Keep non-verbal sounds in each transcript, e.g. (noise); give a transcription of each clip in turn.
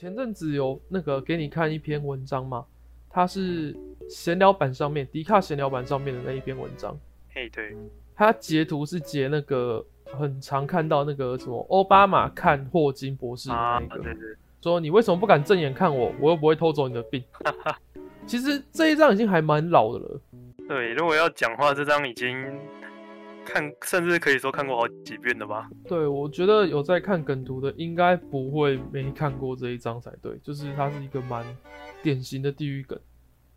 前阵子有那个给你看一篇文章嘛，它是闲聊版上面，迪卡闲聊版上面的那一篇文章。嘿，对，它截图是截那个很常看到那个什么奥巴马看霍金博士那个，对对，说你为什么不敢正眼看我，我又不会偷走你的病。(laughs) 其实这一张已经还蛮老的了，对，如果要讲话，这张已经看，甚至可以说看过好几遍的吧？对我觉得有在看梗图的，应该不会没看过这一张才对，就是它是一个蛮典型的地狱梗。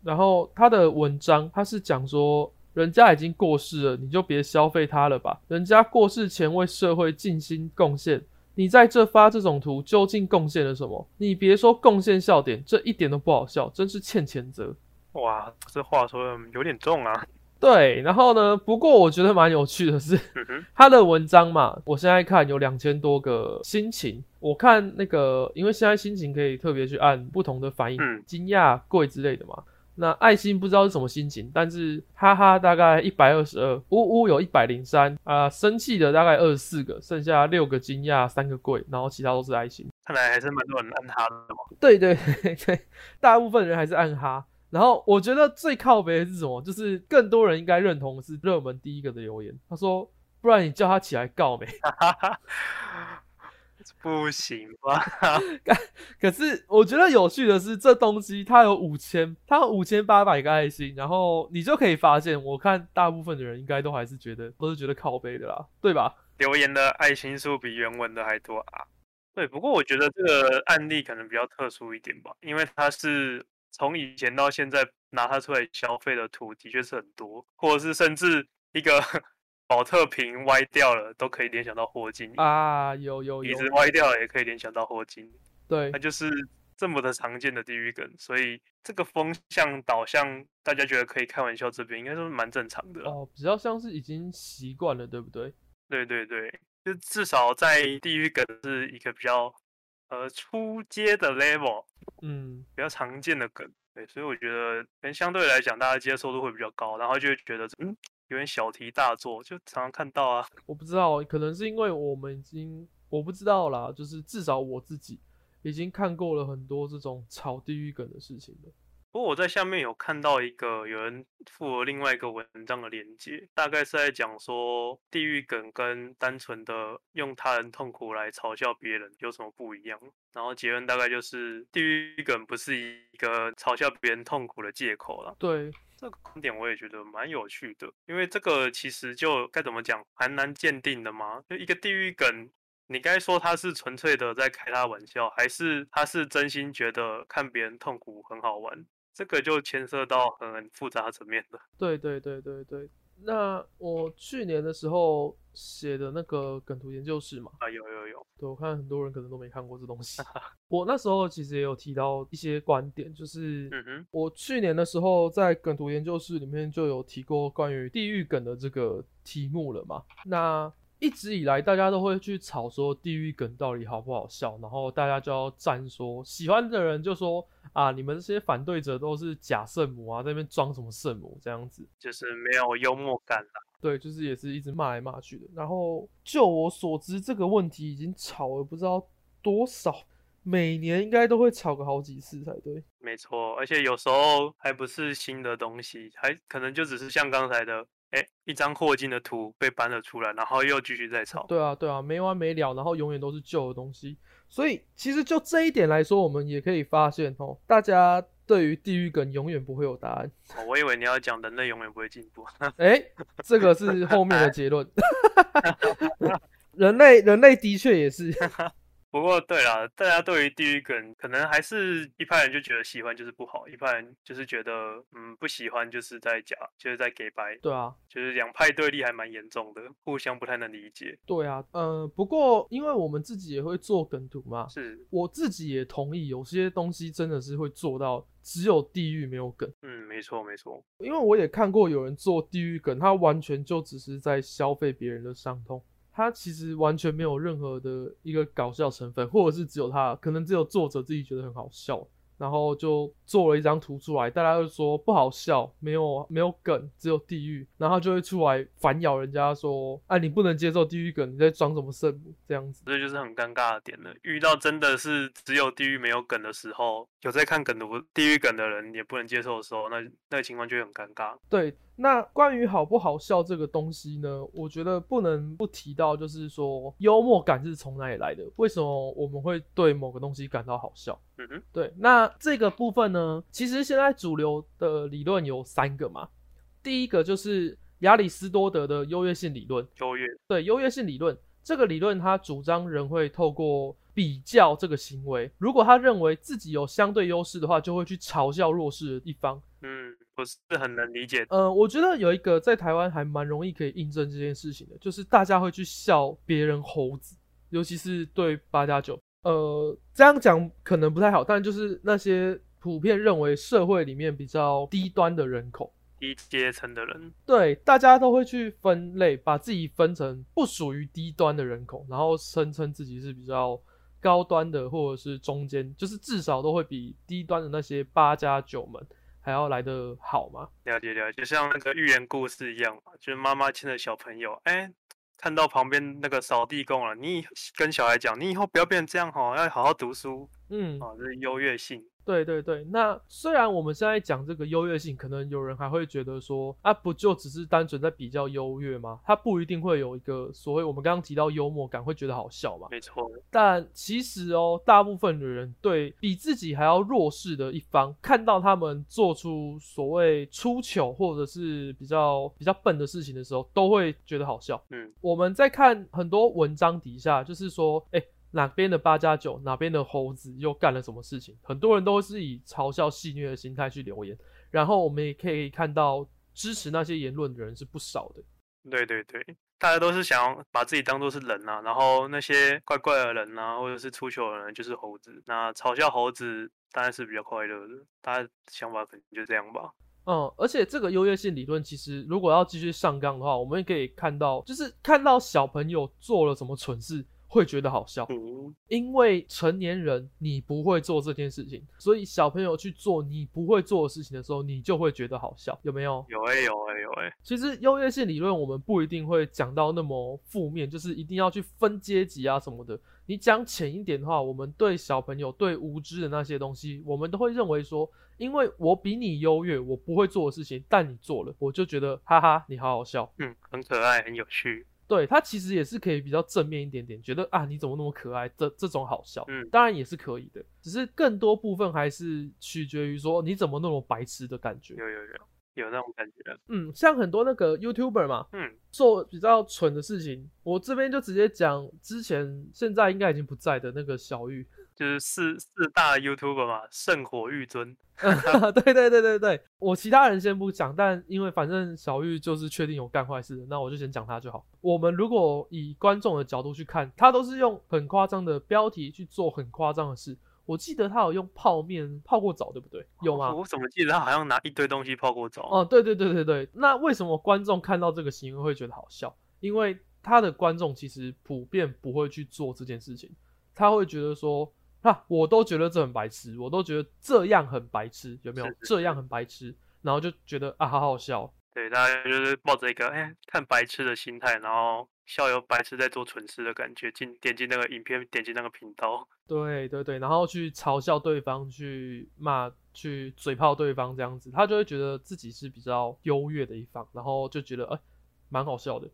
然后他的文章他是讲说，人家已经过世了，你就别消费他了吧。人家过世前为社会尽心贡献，你在这发这种图，究竟贡献了什么？你别说贡献笑点，这一点都不好笑，真是欠谴责。哇，这话说的有点重啊。对，然后呢？不过我觉得蛮有趣的是，嗯，他的文章嘛，我现在看有两千多个心情。我看那个，因为现在心情可以特别去按不同的反应，嗯惊讶、贵之类的嘛。那爱心不知道是什么心情，但是哈哈大概一百二十二，呜呜有一百零三啊，生气的大概二十四个，剩下六个惊讶，三个贵，然后其他都是爱心。看来还是蛮多人按哈的嘛。对对 (laughs) 对对，大部分人还是按哈。然后我觉得最靠北的是什么？就是更多人应该认同是热门第一个的留言。他说：“不然你叫他起来告没？”哈哈，不行吧？可是我觉得有趣的是，这东西它有五千，它有五千八百个爱心，然后你就可以发现，我看大部分的人应该都还是觉得都是觉得靠背的啦，对吧？留言的爱心数比原文的还多啊。对，不过我觉得这个案例可能比较特殊一点吧，因为它是从以前到现在拿它出来消费的图的确是很多，或者是甚至一个 (laughs) 保特瓶歪掉了都可以联想到霍金，啊，有有有椅子，歪掉了也可以联想到霍金，对它就是这么的常见的地狱梗，所以这个风向导向大家觉得可以开玩笑，这边应该说是蛮正常的。哦，比较像是已经习惯了，对不对？对对对，就至少在地狱梗是一个比较呃初阶的 level，嗯，比较常见的梗。对，所以我觉得可能相对来讲，大家接受度会比较高，然后就会觉得嗯有点小题大做，就常常看到啊。我不知道，可能是因为我们已经我不知道啦，就是至少我自己已经看过了很多这种炒地狱梗的事情了。不过我在下面有看到一个有人附了另外一个文章的连接，大概是在讲说地狱梗跟单纯的用他人痛苦来嘲笑别人有什么不一样。然后结论大概就是地狱梗不是一个嘲笑别人痛苦的借口了。对，这个观点我也觉得蛮有趣的，因为这个其实就该怎么讲，蛮难鉴定的嘛。就一个地狱梗，你该说他是纯粹的在开他玩笑，还是他是真心觉得看别人痛苦很好玩？这个就牵涉到很复杂层面的。对对对对对。那我去年的时候写的那个梗图研究室嘛，啊，有有有，对我看很多人可能都没看过这东西。我那时候其实也有提到一些观点，就是嗯哼，我去年的时候在梗图研究室里面就有提过关于地狱梗的这个题目了嘛。那一直以来大家都会去吵说地狱梗到底好不好笑，然后大家就要站说喜欢的人就说啊，你们这些反对者都是假圣母啊，在那边装什么圣母这样子。就是没有幽默感啦。对，就是也是一直骂来骂去的。然后就我所知，这个问题已经吵了不知道多少，每年应该都会吵个好几次才对。没错，而且有时候还不是新的东西，还可能就只是像刚才的，哎，一张霍金的图被搬了出来，然后又继续再吵。对啊，对啊，没完没了，然后永远都是旧的东西。所以其实就这一点来说，我们也可以发现哦，大家对于地狱梗永远不会有答案。哦我以为你要讲人类永远不会进步。(laughs) 哎，这个是后面的结论。(laughs) (laughs) 人类，人类的确也是。不过对啦，大家对于地狱梗，可能还是一派人就觉得喜欢就是不好，一派人就是觉得嗯不喜欢就是在假，就是在给白，对啊，就是两派对立还蛮严重的，互相不太能理解。对啊，呃，不过因为我们自己也会做梗图嘛，是，我自己也同意，有些东西真的是会做到只有地狱没有梗。嗯，没错没错，因为我也看过有人做地狱梗，他完全就只是在消费别人的伤痛，他其实完全没有任何的一个搞笑成分，或者是只有他可能只有作者自己觉得很好笑，然后就做了一张图出来，大家就说不好笑，没有没有梗，只有地狱，然后就会出来反咬人家说，啊你不能接受地狱梗，你在装什么圣母这样子。这就是很尴尬的点了。遇到真的是只有地狱没有梗的时候，有在看梗的地狱梗的人也不能接受的时候，那那个情况就会很尴尬。对，那关于好不好笑这个东西呢，我觉得不能不提到，就是说幽默感是从哪里来的？为什么我们会对某个东西感到好笑？嗯哼，对，那这个部分呢，其实现在主流的理论有三个嘛。第一个就是亚里士多德的优越性理论，优越，对，优越性理论这个理论，它主张人会透过比较这个行为，如果他认为自己有相对优势的话，就会去嘲笑弱势的一方。嗯，不是很能理解。呃，我觉得有一个在台湾还蛮容易可以印证这件事情的，就是大家会去笑别人猴子，尤其是对八加九。呃，这样讲可能不太好，但就是那些普遍认为社会里面比较低端的人口、低阶层的人，对，大家都会去分类，把自己分成不属于低端的人口，然后声称自己是比较高端的，或者是中间，就是至少都会比低端的那些八加九们还要来得好嘛。了解了解，就像那个寓言故事一样嘛，就是妈妈牵着小朋友，哎。看到旁边那个扫地工了，你跟小孩讲，你以后不要变成这样哈，要好好读书。嗯，啊，这是优越性。对对对，那虽然我们现在讲这个优越性，可能有人还会觉得说，啊，不就只是单纯在比较优越吗？它不一定会有一个所谓我们刚刚提到幽默感，会觉得好笑嘛？没错。但其实哦，大部分的人对比自己还要弱势的一方，看到他们做出所谓出糗或者是比较比较笨的事情的时候，都会觉得好笑。嗯，我们在看很多文章底下，就是说，哎。哪边的八加九，哪边的猴子又干了什么事情？很多人都是以嘲笑戏谑的心态去留言，然后我们也可以看到支持那些言论的人是不少的。对对对，大家都是想要把自己当做是人呐，然后那些怪怪的人呐，或者是出糗的人就是猴子。那嘲笑猴子当然是比较快乐的，大家想法可能就这样吧。嗯，而且这个优越性理论其实如果要继续上纲的话，我们也可以看到，就是看到小朋友做了什么蠢事。会觉得好笑，因为成年人你不会做这件事情，所以小朋友去做你不会做的事情的时候，你就会觉得好笑，有没有？有哎，有哎，有哎。其实优越性理论我们不一定会讲到那么负面，就是一定要去分阶级啊什么的。你讲浅一点的话，我们对小朋友对无知的那些东西，我们都会认为说，因为我比你优越，我不会做的事情，但你做了，我就觉得哈哈，你好好笑，嗯，很可爱，很有趣。对他其实也是可以比较正面一点点，觉得啊你怎么那么可爱，这这种好笑，嗯，当然也是可以的，只是更多部分还是取决于说你怎么那么白痴的感觉，有有有有那种感觉，嗯，像很多那个 YouTuber 嘛，嗯，做比较蠢的事情，我这边就直接讲之前现在应该已经不在的那个小玉。就是四四大 YouTube 嘛，圣火玉尊。(laughs) 对对对对对，我其他人先不讲，但因为反正小玉就是确定有干坏事，那我就先讲他就好。我们如果以观众的角度去看，他都是用很夸张的标题去做很夸张的事。我记得他有用泡面泡过澡，对不对？有吗？我怎么记得他好像拿一堆东西泡过澡？哦，对对对对对。那为什么观众看到这个行为会觉得好笑？因为他的观众其实普遍不会去做这件事情，他会觉得说。哈，我都觉得这很白痴，我都觉得这样很白痴，有没有？这样很白痴，然后就觉得啊，好好笑。对，大家就是抱着一个哎看白痴的心态，然后笑有白痴在做蠢事的感觉，进点击那个影片，点击那个频道。对对对，然后去嘲笑对方，去骂，去嘴炮对方，这样子，他就会觉得自己是比较优越的一方，然后就觉得哎，蛮好笑的。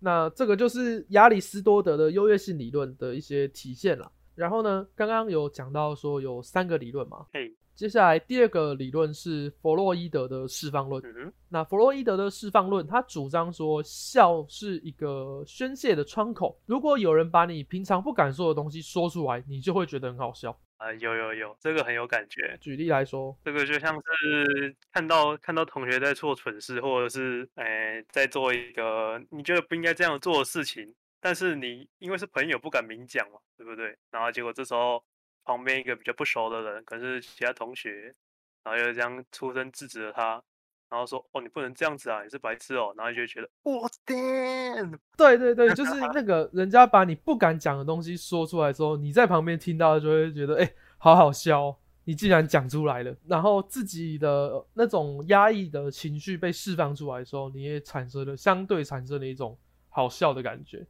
那这个就是亚里士多德的优越性理论的一些体现了。然后呢，刚刚有讲到说有三个理论嘛，嘿，接下来第二个理论是弗洛伊德的释放论。嗯，那弗洛伊德的释放论，他主张说笑是一个宣泄的窗口，如果有人把你平常不敢说的东西说出来，你就会觉得很好笑。啊，有有有，这个很有感觉。举例来说，这个就像是看到看到同学在做蠢事，或者是诶在做一个你觉得不应该这样做的事情。但是你因为是朋友不敢明讲嘛，对不对？然后结果这时候旁边一个比较不熟的人，可是其他同学，然后又这样出声制止了他，然后说：“哦，你不能这样子啊，你是白痴哦。”然后就觉得我天，对对对，就是 (laughs) 那个人家把你不敢讲的东西说出来之后，你在旁边听到就会觉得哎，好好笑。你既然讲出来了，然后自己的那种压抑的情绪被释放出来的时候，你也产生了相对产生了一种好笑的感觉。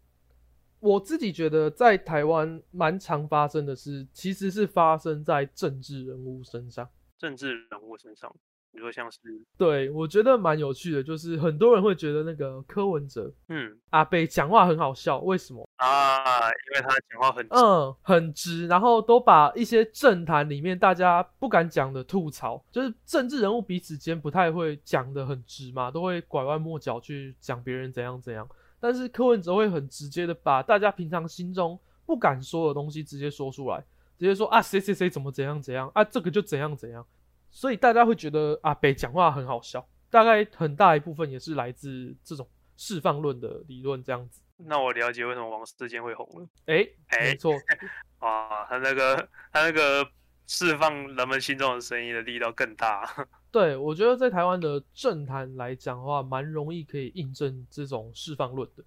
我自己觉得在台湾蛮常发生的是，其实是发生在政治人物身上。政治人物身上，你说像是对我觉得蛮有趣的，就是很多人会觉得那个柯文哲嗯阿北讲话很好笑，为什么？啊，因为他讲话很直嗯，很直，然后都把一些政坛里面大家不敢讲的吐槽，就是政治人物彼此间不太会讲的很直嘛，都会拐弯抹角去讲别人怎样怎样。但是柯文哲会很直接的把大家平常心中不敢说的东西直接说出来，直接说啊谁谁谁怎么怎样怎样啊这个就怎样怎样，所以大家会觉得阿北讲话很好笑，大概很大一部分也是来自这种释放论的理论这样子。那我了解为什么王世坚会红了。诶，哎没错，(laughs) 啊，他那个他那个释放人们心中的声音的力道更大。对，我觉得在台湾的政坛来讲的话，蛮容易可以印证这种释放论的。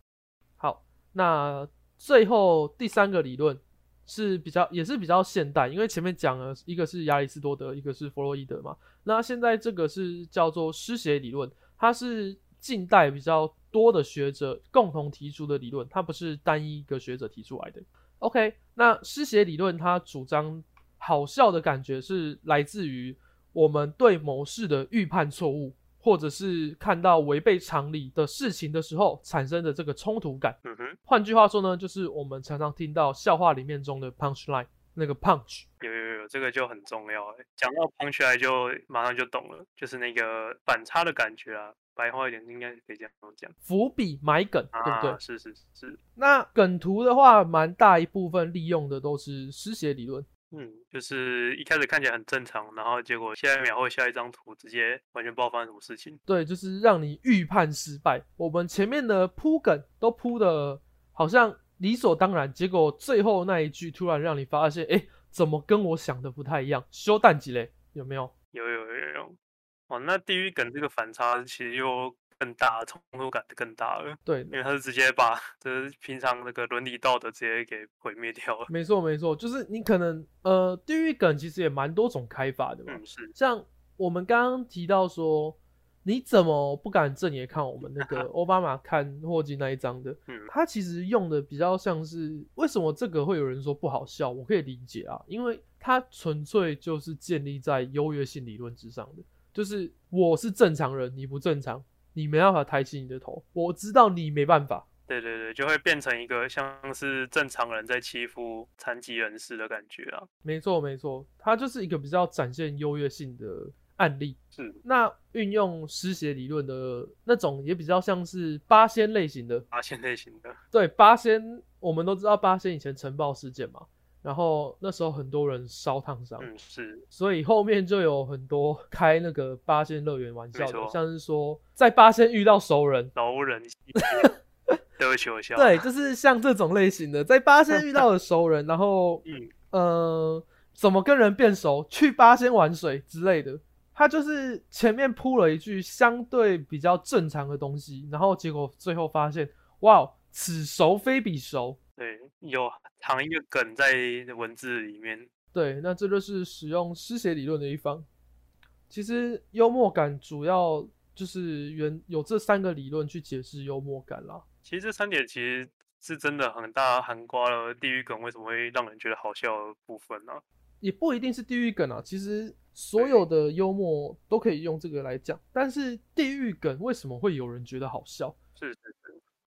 好，那最后第三个理论是比较也是比较现代，因为前面讲了一个是亚里士多德，一个是弗洛伊德嘛。那现在这个是叫做失血理论，它是近代比较多的学者共同提出的理论，它不是单一一个学者提出来的。OK，那失血理论它主张好笑的感觉是来自于我们对某事的预判错误，或者是看到违背常理的事情的时候产生的这个冲突感。嗯哼，换句话说呢，就是我们常常听到笑话里面中的 punch line 那个 punch。有有有，这个就很重要哎。讲到 punch line 就马上就懂了，就是那个反差的感觉啊。白话一点应该可以这样讲，伏笔埋梗，对不对？啊，是是是，那梗图的话，蛮大一部分利用的都是失血理论。嗯，就是一开始看起来很正常，然后结果下一秒或下一张图直接完全不知道发生什么事情。对，就是让你预判失败。我们前面的铺梗都铺的好像理所当然，结果最后那一句突然让你发现，哎，怎么跟我想的不太一样？修蛋几嘞？有没有？有有有有，哦，那地狱梗这个反差其实又更大，冲突感更大了，对，因为他是直接把这平常那个伦理道德直接给毁灭掉了。没错没错，就是你可能呃，地狱梗其实也蛮多种开法的嘛。嗯，是，像我们刚刚提到说，你怎么不敢正眼看我们那个 (laughs) 奥巴马看霍金那一张的？嗯，他其实用的比较像是，为什么这个会有人说不好笑？我可以理解啊，因为它纯粹就是建立在优越性理论之上的，就是我是正常人，你不正常，你没办法抬起你的头，我知道你没办法。对对对，就会变成一个像是正常人在欺负残疾人士的感觉啊。没错没错，它就是一个比较展现优越性的案例。是那运用失血理论的那种，也比较像是八仙类型的。八仙类型的，对，八仙我们都知道八仙以前晨报事件嘛，然后那时候很多人烧烫伤，嗯，是，所以后面就有很多 (laughs) 开那个八仙乐园玩笑的，像是说在八仙遇到熟人，熟人对不起，我笑。对，就是像这种类型的，在八仙遇到的熟人，然后 (laughs) 嗯，呃，怎么跟人变熟，去八仙玩水之类的。他就是前面铺了一句相对比较正常的东西，然后结果最后发现，哇，此熟非彼熟。对，有藏一个梗在文字里面。对，那这就是使用失血理论的一方。其实幽默感主要就是原有这三个理论去解释幽默感啦。其实这三点其实是真的很大涵盖了地狱梗为什么会让人觉得好笑的部分啊。也不一定是地狱梗啊，其实所有的幽默都可以用这个来讲。但是地狱梗为什么会有人觉得好笑？是是是，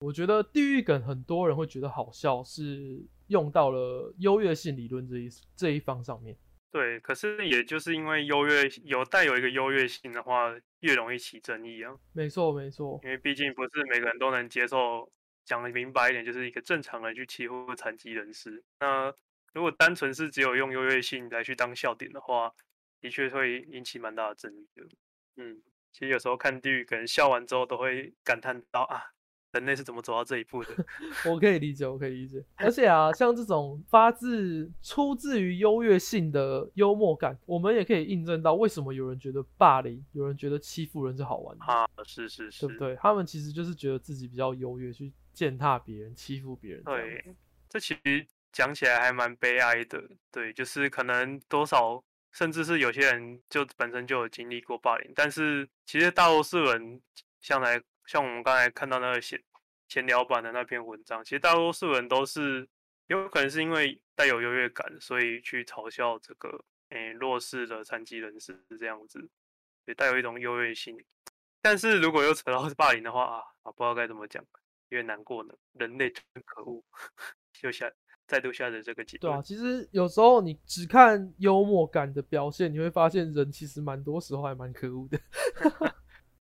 我觉得地狱梗很多人会觉得好笑，是用到了优越性理论这一这一方上面。对。可是也就是因为优越有带有一个优越性的话，越容易起争议啊。没错，没错，因为毕竟不是每个人都能接受，讲的明白一点，就是一个正常人去欺负残疾人士。那如果单纯是只有用优越性来去当笑点的话，的确会引起蛮大的争议的。嗯，其实有时候看地狱，可能笑完之后都会感叹到啊，人类是怎么走到这一步的？(laughs) 我可以理解，我可以理解。而且啊，像这种发自出自于优越性的幽默感，我们也可以印证到为什么有人觉得霸凌，有人觉得欺负人是好玩的，啊，是是是，对不对？他们其实就是觉得自己比较优越，去践踏别人、欺负别人。对，这其实讲起来还蛮悲哀的。对，就是可能多少甚至是有些人就本身就有经历过霸凌，但是其实大多数人，向来像我们刚才看到那个闲闲聊版的那篇文章，其实大多数人都是有可能是因为带有优越感，所以去嘲笑这个诶弱势的残疾人士这样子，也带有一种优越性。但是如果又扯到 (laughs) 霸凌的话啊，啊不知道该怎么讲，有点难过呢。人类真可恶，就下再度下的这个结对啊，其实有时候你只看幽默感的表现，你会发现人其实蛮多时候还蛮可恶的。(laughs)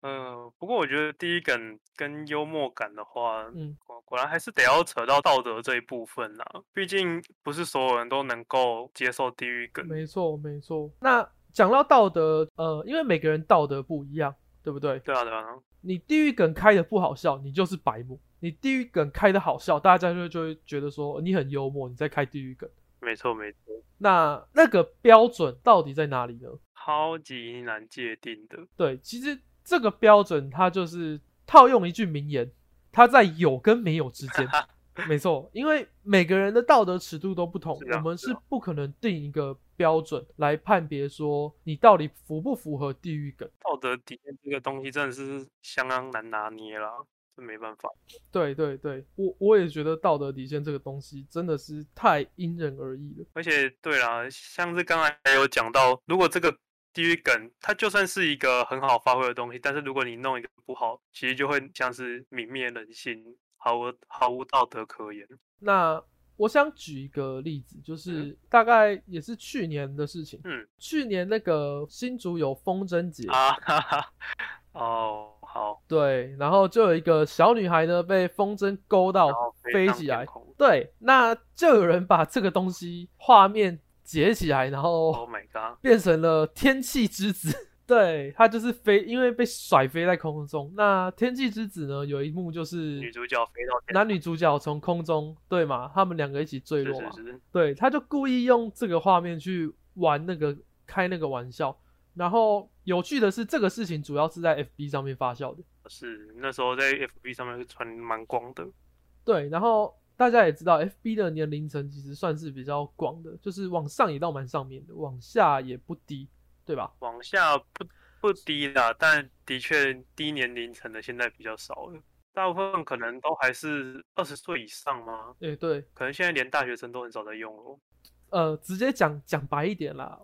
嗯，不过我觉得第一梗跟幽默感的话，嗯，果果然还是得要扯到道德这一部分啦。毕竟不是所有人都能够接受地狱梗。没错，没错。那讲到道德，呃，因为每个人道德不一样。对不对？对啊，对啊。你地狱梗开的不好笑，你就是白目；你地狱梗开的好笑，大家就就会觉得说你很幽默，你在开地狱梗。没错，没错。那那个标准到底在哪里呢？超级难界定的。对，其实这个标准它就是套用一句名言，它在有跟没有之间。(laughs) 没错，因为每个人的道德尺度都不同，我们是不可能定一个标准来判别说你到底符不符合地狱梗。道德底线这个东西真的是相当难拿捏啦，这没办法。对对对，我我也觉得道德底线这个东西真的是太因人而异了。而且对啦，像是刚才有讲到，如果这个地狱梗它就算是一个很好发挥的东西，但是如果你弄一个不好，其实就会像是泯灭人性。毫无毫无道德可言。那我想举一个例子，就是大概也是去年的事情。嗯，去年那个新竹有风筝节啊，哈哈。哦，好，对，然后就有一个小女孩呢被风筝勾到飞起来，对，那就有人把这个东西画面截起来，然后，Oh my god，变成了天气之子。(laughs) 对他就是飞，因为被甩飞在空中。那《天气之子》呢？有一幕就是女主角飞到男女主角从空中，对嘛？他们两个一起坠落嘛？对，他就故意用这个画面去玩那个开那个玩笑。然后有趣的是，这个事情主要是在 FB 上面发酵的。是那时候在 FB 上面是传蛮广的。对，然后大家也知道，FB 的年龄层其实算是比较广的，就是往上也到蛮上面的，往下也不低。对吧？往下不不低啦，但的确低年龄层的现在比较少了，大部分可能都还是二十岁以上吗？诶，对，可能现在连大学生都很少在用哦。呃，直接讲讲白一点啦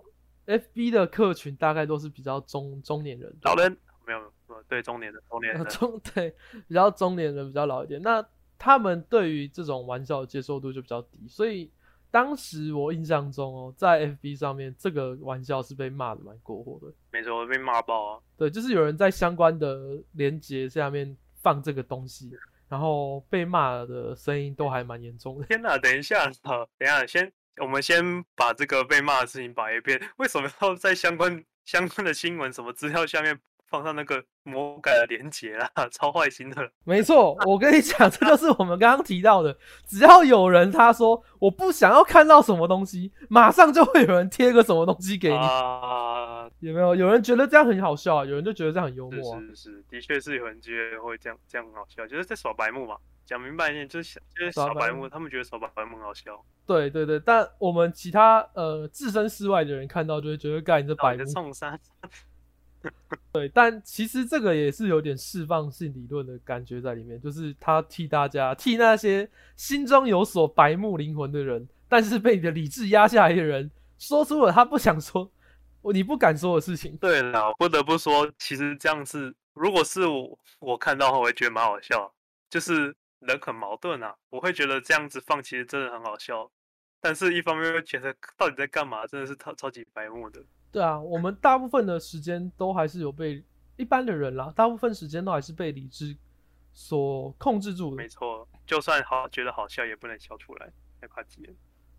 ，FB 的客群大概都是比较中中年人，老人没有，对中年人，中年人，中 (laughs) 对比较中年人比较老一点，那他们对于这种玩笑的接受度就比较低，所以。当时我印象中哦，在 FB 上面这个玩笑是被骂的蛮过火的。没错，被骂爆啊！对，就是有人在相关的连接下面放这个东西，然后被骂的声音都还蛮严重的。天哪！等一下，好，等一下，先我们先把这个被骂的事情摆一遍。为什么要在相关相关的新闻什么资料下面？放上那个魔改的连结啦，(laughs) 超坏心的。(laughs) 没错，我跟你讲，这就是我们刚刚提到的，只要有人他说我不想要看到什么东西，马上就会有人贴个什么东西给你。啊，有没有？有人觉得这样很好笑啊？有人就觉得这样很幽默。是是是，的确是有人觉得会这样这样很好笑，就是在耍白目嘛。讲明白一点，就是就是耍白目，他们觉得耍白目很好笑。对对对，但我们其他呃置身事外的人看到就会觉得，干你这白目。冲杀。(laughs) 对，但其实这个也是有点释放性理论的感觉在里面，就是他替大家，替那些心中有所白目灵魂的人，但是被你的理智压下来的人，说出了他不想说，你不敢说的事情。对了，不得不说，其实这样子，如果是我我看到后我会觉得蛮好笑，就是人很矛盾啊，我会觉得这样子放其实真的很好笑，但是一方面又觉得到底在干嘛，真的是超超级白目的。对啊，我们大部分的时间都还是有被一般的人啦，大部分时间都还是被理智所控制住的。没错，就算好觉得好笑，也不能笑出来，害怕急了。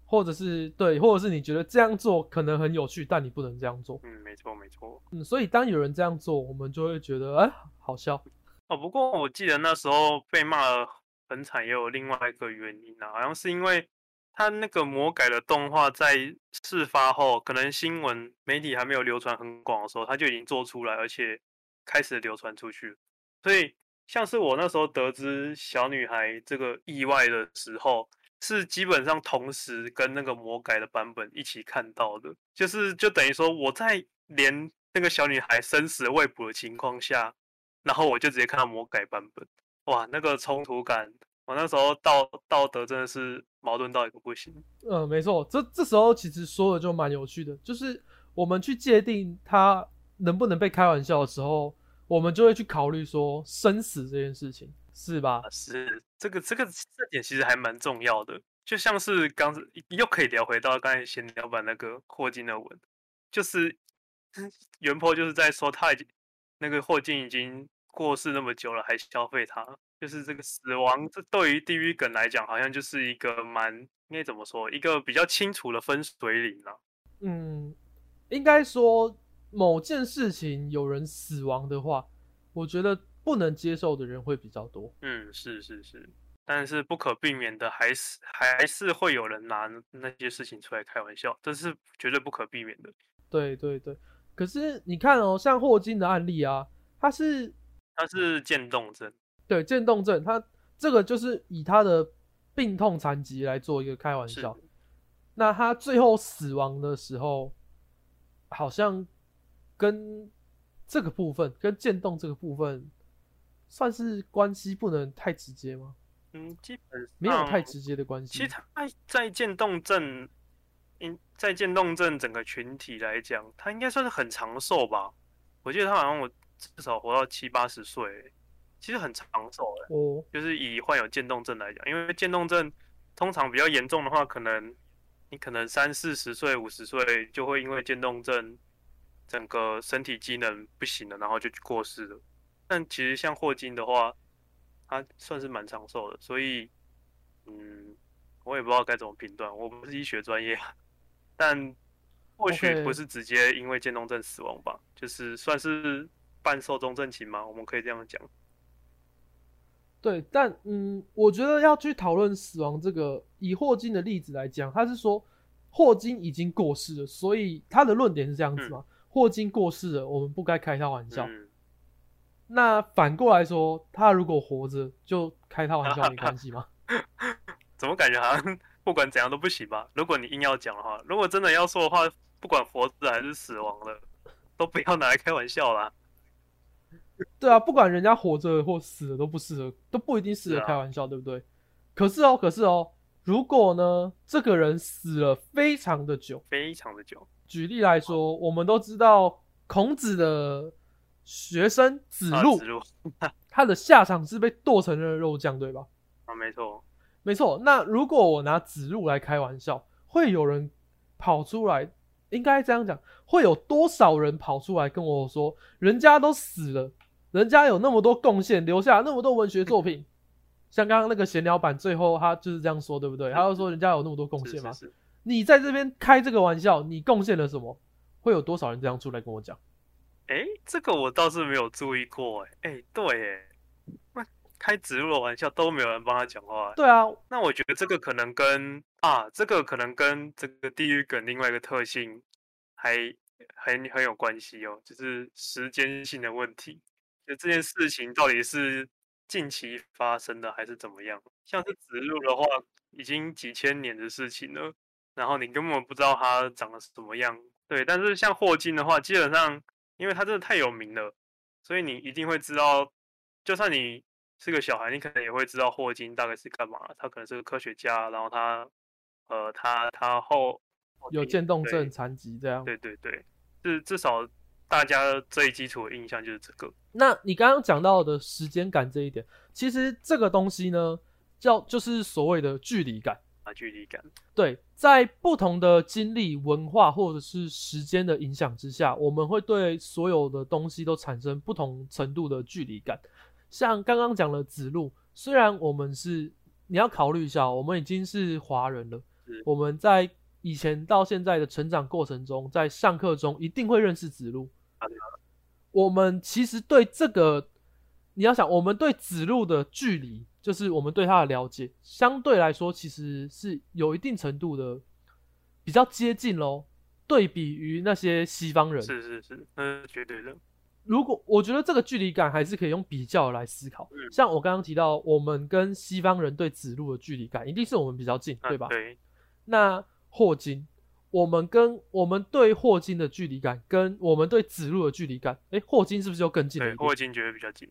或者是对，或者是你觉得这样做可能很有趣，但你不能这样做。嗯，没错没错。嗯，所以当有人这样做，我们就会觉得哎，好笑。哦，不过我记得那时候被骂很惨，也有另外一个原因啊，好像是因为。他那个魔改的动画在事发后，可能新闻媒体还没有流传很广的时候，他就已经做出来，而且开始流传出去。所以，像是我那时候得知小女孩这个意外的时候，是基本上同时跟那个魔改的版本一起看到的，就是就等于说我在连那个小女孩生死未卜的情况下，然后我就直接看到魔改版本，哇，那个冲突感，我那时候道道德真的是矛盾到一个不行。嗯，没错，这这时候其实说的就蛮有趣的，就是我们去界定他能不能被开玩笑的时候，我们就会去考虑说生死这件事情，是吧？是这个这个这点其实还蛮重要的，就像是刚又可以聊回到刚才闲聊版那个霍金的文，就是原坡就是在说他已经那个霍金已经过世那么久了，还消费他，就是这个死亡，这对于地狱梗来讲，好像就是一个蛮应该怎么说，一个比较清楚的分水岭了。嗯，应该说某件事情有人死亡的话，我觉得不能接受的人会比较多。嗯，是是是，但是不可避免的，还是还是会有人拿那些事情出来开玩笑，这是绝对不可避免的。对对对，可是你看哦，像霍金的案例啊，他是他是渐冻症，对渐冻症，他这个就是以他的病痛残疾来做一个开玩笑。那他最后死亡的时候，好像跟这个部分，跟渐冻这个部分，算是关系不能太直接吗？嗯，基本没有太直接的关系。其实他在渐冻症，嗯在渐冻症整个群体来讲，他应该算是很长寿吧。我记得他好像我至少活到七八十岁，其实很长寿的。哦，就是以患有渐冻症来讲，因为渐冻症通常比较严重的话，可能你可能三四十岁、五十岁就会因为渐冻症整个身体机能不行了，然后就过世了。但其实像霍金的话，他算是蛮长寿的，所以嗯，我也不知道该怎么评断，我不是医学专业啊，但或许不是直接因为渐冻症死亡吧，就是算是半寿终正寝嘛，我们可以这样讲。对，但嗯，我觉得要去讨论死亡这个，以霍金的例子来讲，他是说霍金已经过世了，所以他的论点是这样子嘛：霍金过世了，我们不该开他玩笑。嗯，那反过来说，他如果活着，就开他玩笑没关系吗？(laughs) 怎么感觉好像不管怎样都不行吧？如果你硬要讲的话，如果真的要说的话，不管活着还是死亡了，都不要拿来开玩笑啦。对啊，不管人家活着或死了都不适合，都不一定适合开玩笑，对不对？可是哦，可是哦，如果呢，这个人死了非常的久，非常的久，举例来说，我们都知道孔子的学生子啊，路，子路他的下场是被剁成了肉酱，对吧？啊，没错，没错。那如果我拿子路来开玩笑，会有人跑出来，应该这样讲，会有多少人跑出来跟我说，人家都死了，人家有那么多贡献，留下那么多文学作品。像刚刚那个闲聊版，最后他就是这样说，对不对？他就说人家有那么多贡献嘛是，是，你在这边开这个玩笑，你贡献了什么？会有多少人这样出来跟我讲？哎，这个我倒是没有注意过，哎，哎，对，哎，那开植入的玩笑都没有人帮他讲话，对啊，那我觉得这个可能跟啊，这个可能跟这个地狱梗另外一个特性还很很有关系哦，就是时间性的问题。就这件事情到底是近期发生的还是怎么样？像是植入的话，已经几千年的事情了，然后你根本不知道它长得是怎么样。对，但是像霍金的话，基本上因为他真的太有名了，所以你一定会知道，就算你是个小孩，你可能也会知道霍金大概是干嘛。他可能是个科学家，然后他呃，他他后后有渐冻症、残疾这样。对对对，至至少大家最基础的印象就是这个。那你刚刚讲到的时间感这一点，其实这个东西呢，叫就是所谓的距离感。啊，距离感，对，在不同的经历、文化或者是时间的影响之下，我们会对所有的东西都产生不同程度的距离感。像刚刚讲的子路，虽然我们是你要考虑一下哦，我们已经是华人了，我们在以前到现在的成长过程中，在上课中一定会认识子路。我们其实对这个，你要想，我们对子路的距离，就是我们对他的了解，相对来说其实是有一定程度的比较接近喽。对比于那些西方人，是是是，那是绝对的。如果我觉得这个距离感还是可以用比较来思考，嗯像我刚刚提到，我们跟西方人对子路的距离感，一定是我们比较近，啊对吧？对，那霍金，我们跟我们对霍金的距离感，跟我们对子路的距离感，诶，霍金是不是就更近了对，一点？霍金觉得比较近。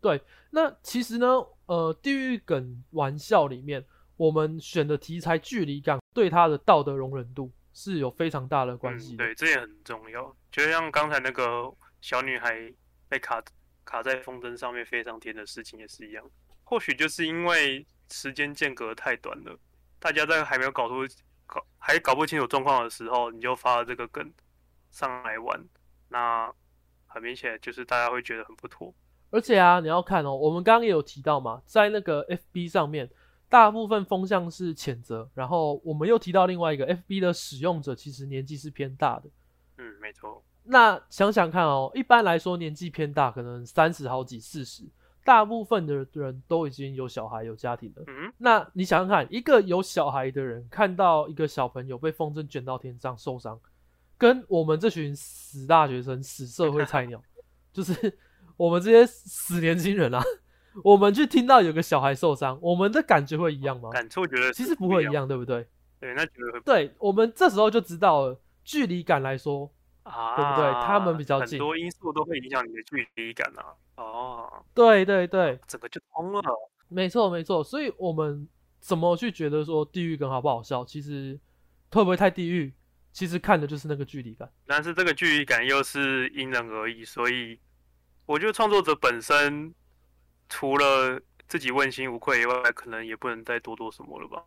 对那其实呢，呃，地狱梗玩笑里面，我们选的题材距离感对他的道德容忍度是有非常大的关系。对，这也很重要。就像刚才那个小女孩被卡卡在风筝上面飞上天的事情也是一样。或许就是因为时间间隔太短了，大家在还没有搞出搞还搞不清楚状况的时候，你就发了这个梗上来玩，那很明显就是大家会觉得很不妥。而且啊，你要看哦，我们刚刚也有提到嘛，在那个 FB 上面，大部分风向是谴责，然后我们又提到另外一个 FB 的使用者其实年纪是偏大的。嗯，没错。那想想看哦，一般来说年纪偏大，可能三十好几、四十，大部分的人都已经有小孩、有家庭了。嗯，那你想想看，一个有小孩的人看到一个小朋友被风筝卷到天上受伤，跟我们这群死大学生、死社会菜鸟，(laughs) 就是我们这些死年轻人啊，(laughs) 我们去听到有个小孩受伤，我们的感觉会一样吗？感触觉得其实不会一。样，对不对？对，那觉得会对，我们这时候就知道了，距离感来说，啊，对不对他们比较近很多因素都会影响你的距离感啊。哦，对对对，整个就通了。没错没错。所以我们怎么去觉得说地狱梗好不好笑？其实会不会太地狱？其实看的就是那个距离感。但是这个距离感又是因人而异，所以我觉得创作者本身除了自己问心无愧以外，可能也不能再多做什么了吧？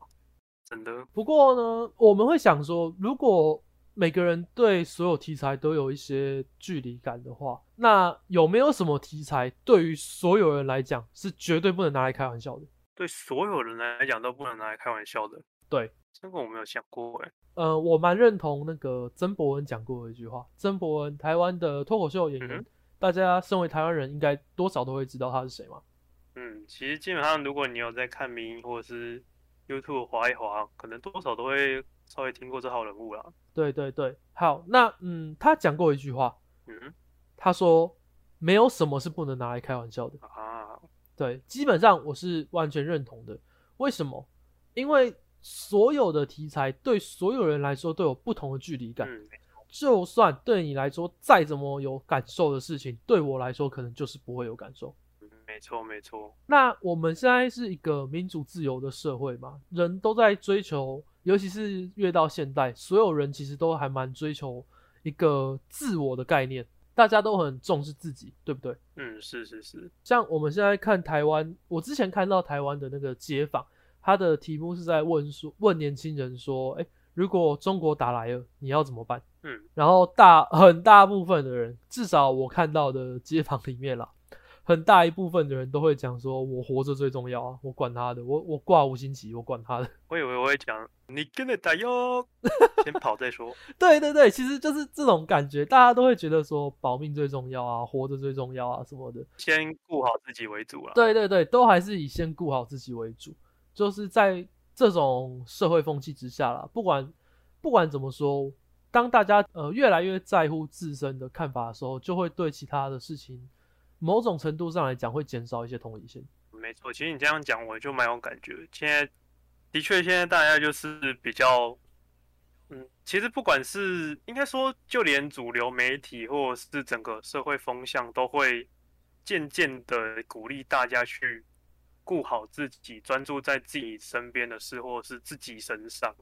真的，不过呢，我们会想说，如果每个人对所有题材都有一些距离感的话，那有没有什么题材对于所有人来讲是绝对不能拿来开玩笑的？对所有人来讲都不能拿来开玩笑的。对，这个我没有想过哎。呃，我蛮认同那个曾伯恩讲过的一句话。曾伯恩，台湾的脱口秀演员，嗯大家身为台湾人，应该多少都会知道他是谁嘛。嗯，其实基本上如果你有在看民音或者是 YouTube 滑一滑，可能多少都会稍微听过这号人物啦。对对对，好，那嗯，他讲过一句话，嗯他说没有什么是不能拿来开玩笑的。啊，对，基本上我是完全认同的。为什么？因为所有的题材对所有人来说都有不同的距离感。嗯，就算对你来说再怎么有感受的事情，对我来说可能就是不会有感受。嗯没错没错。那我们现在是一个民主自由的社会嘛，人都在追求，尤其是越到现代，所有人其实都还蛮追求一个自我的概念，大家都很重视自己，对不对？嗯，是是是。像我们现在看台湾，我之前看到台湾的那个街访，他的题目是在问说，问年轻人说，哎，如果中国打来了，你要怎么办？嗯，然后大很大部分的人，至少我看到的街访里面啦，很大一部分的人都会讲说，我活着最重要啊，我管他的，我我挂五星旗，我管他的。(laughs) 我以为我会讲你跟着打哟，(laughs) 先跑再说。对对对，其实就是这种感觉，大家都会觉得说保命最重要啊，活着最重要啊什么的。先顾好自己为主啦。对对对，都还是以先顾好自己为主。就是在这种社会风气之下啦，不管不管怎么说，当大家呃越来越在乎自身的看法的时候，就会对其他的事情某种程度上来讲会减少一些同理心。没错，其实你这样讲，我就蛮有感觉。现在的确，现在大家就是比较，嗯，其实不管是应该说，就连主流媒体或者是整个社会风向，都会渐渐的鼓励大家去顾好自己，专注在自己身边的事或者是自己身上。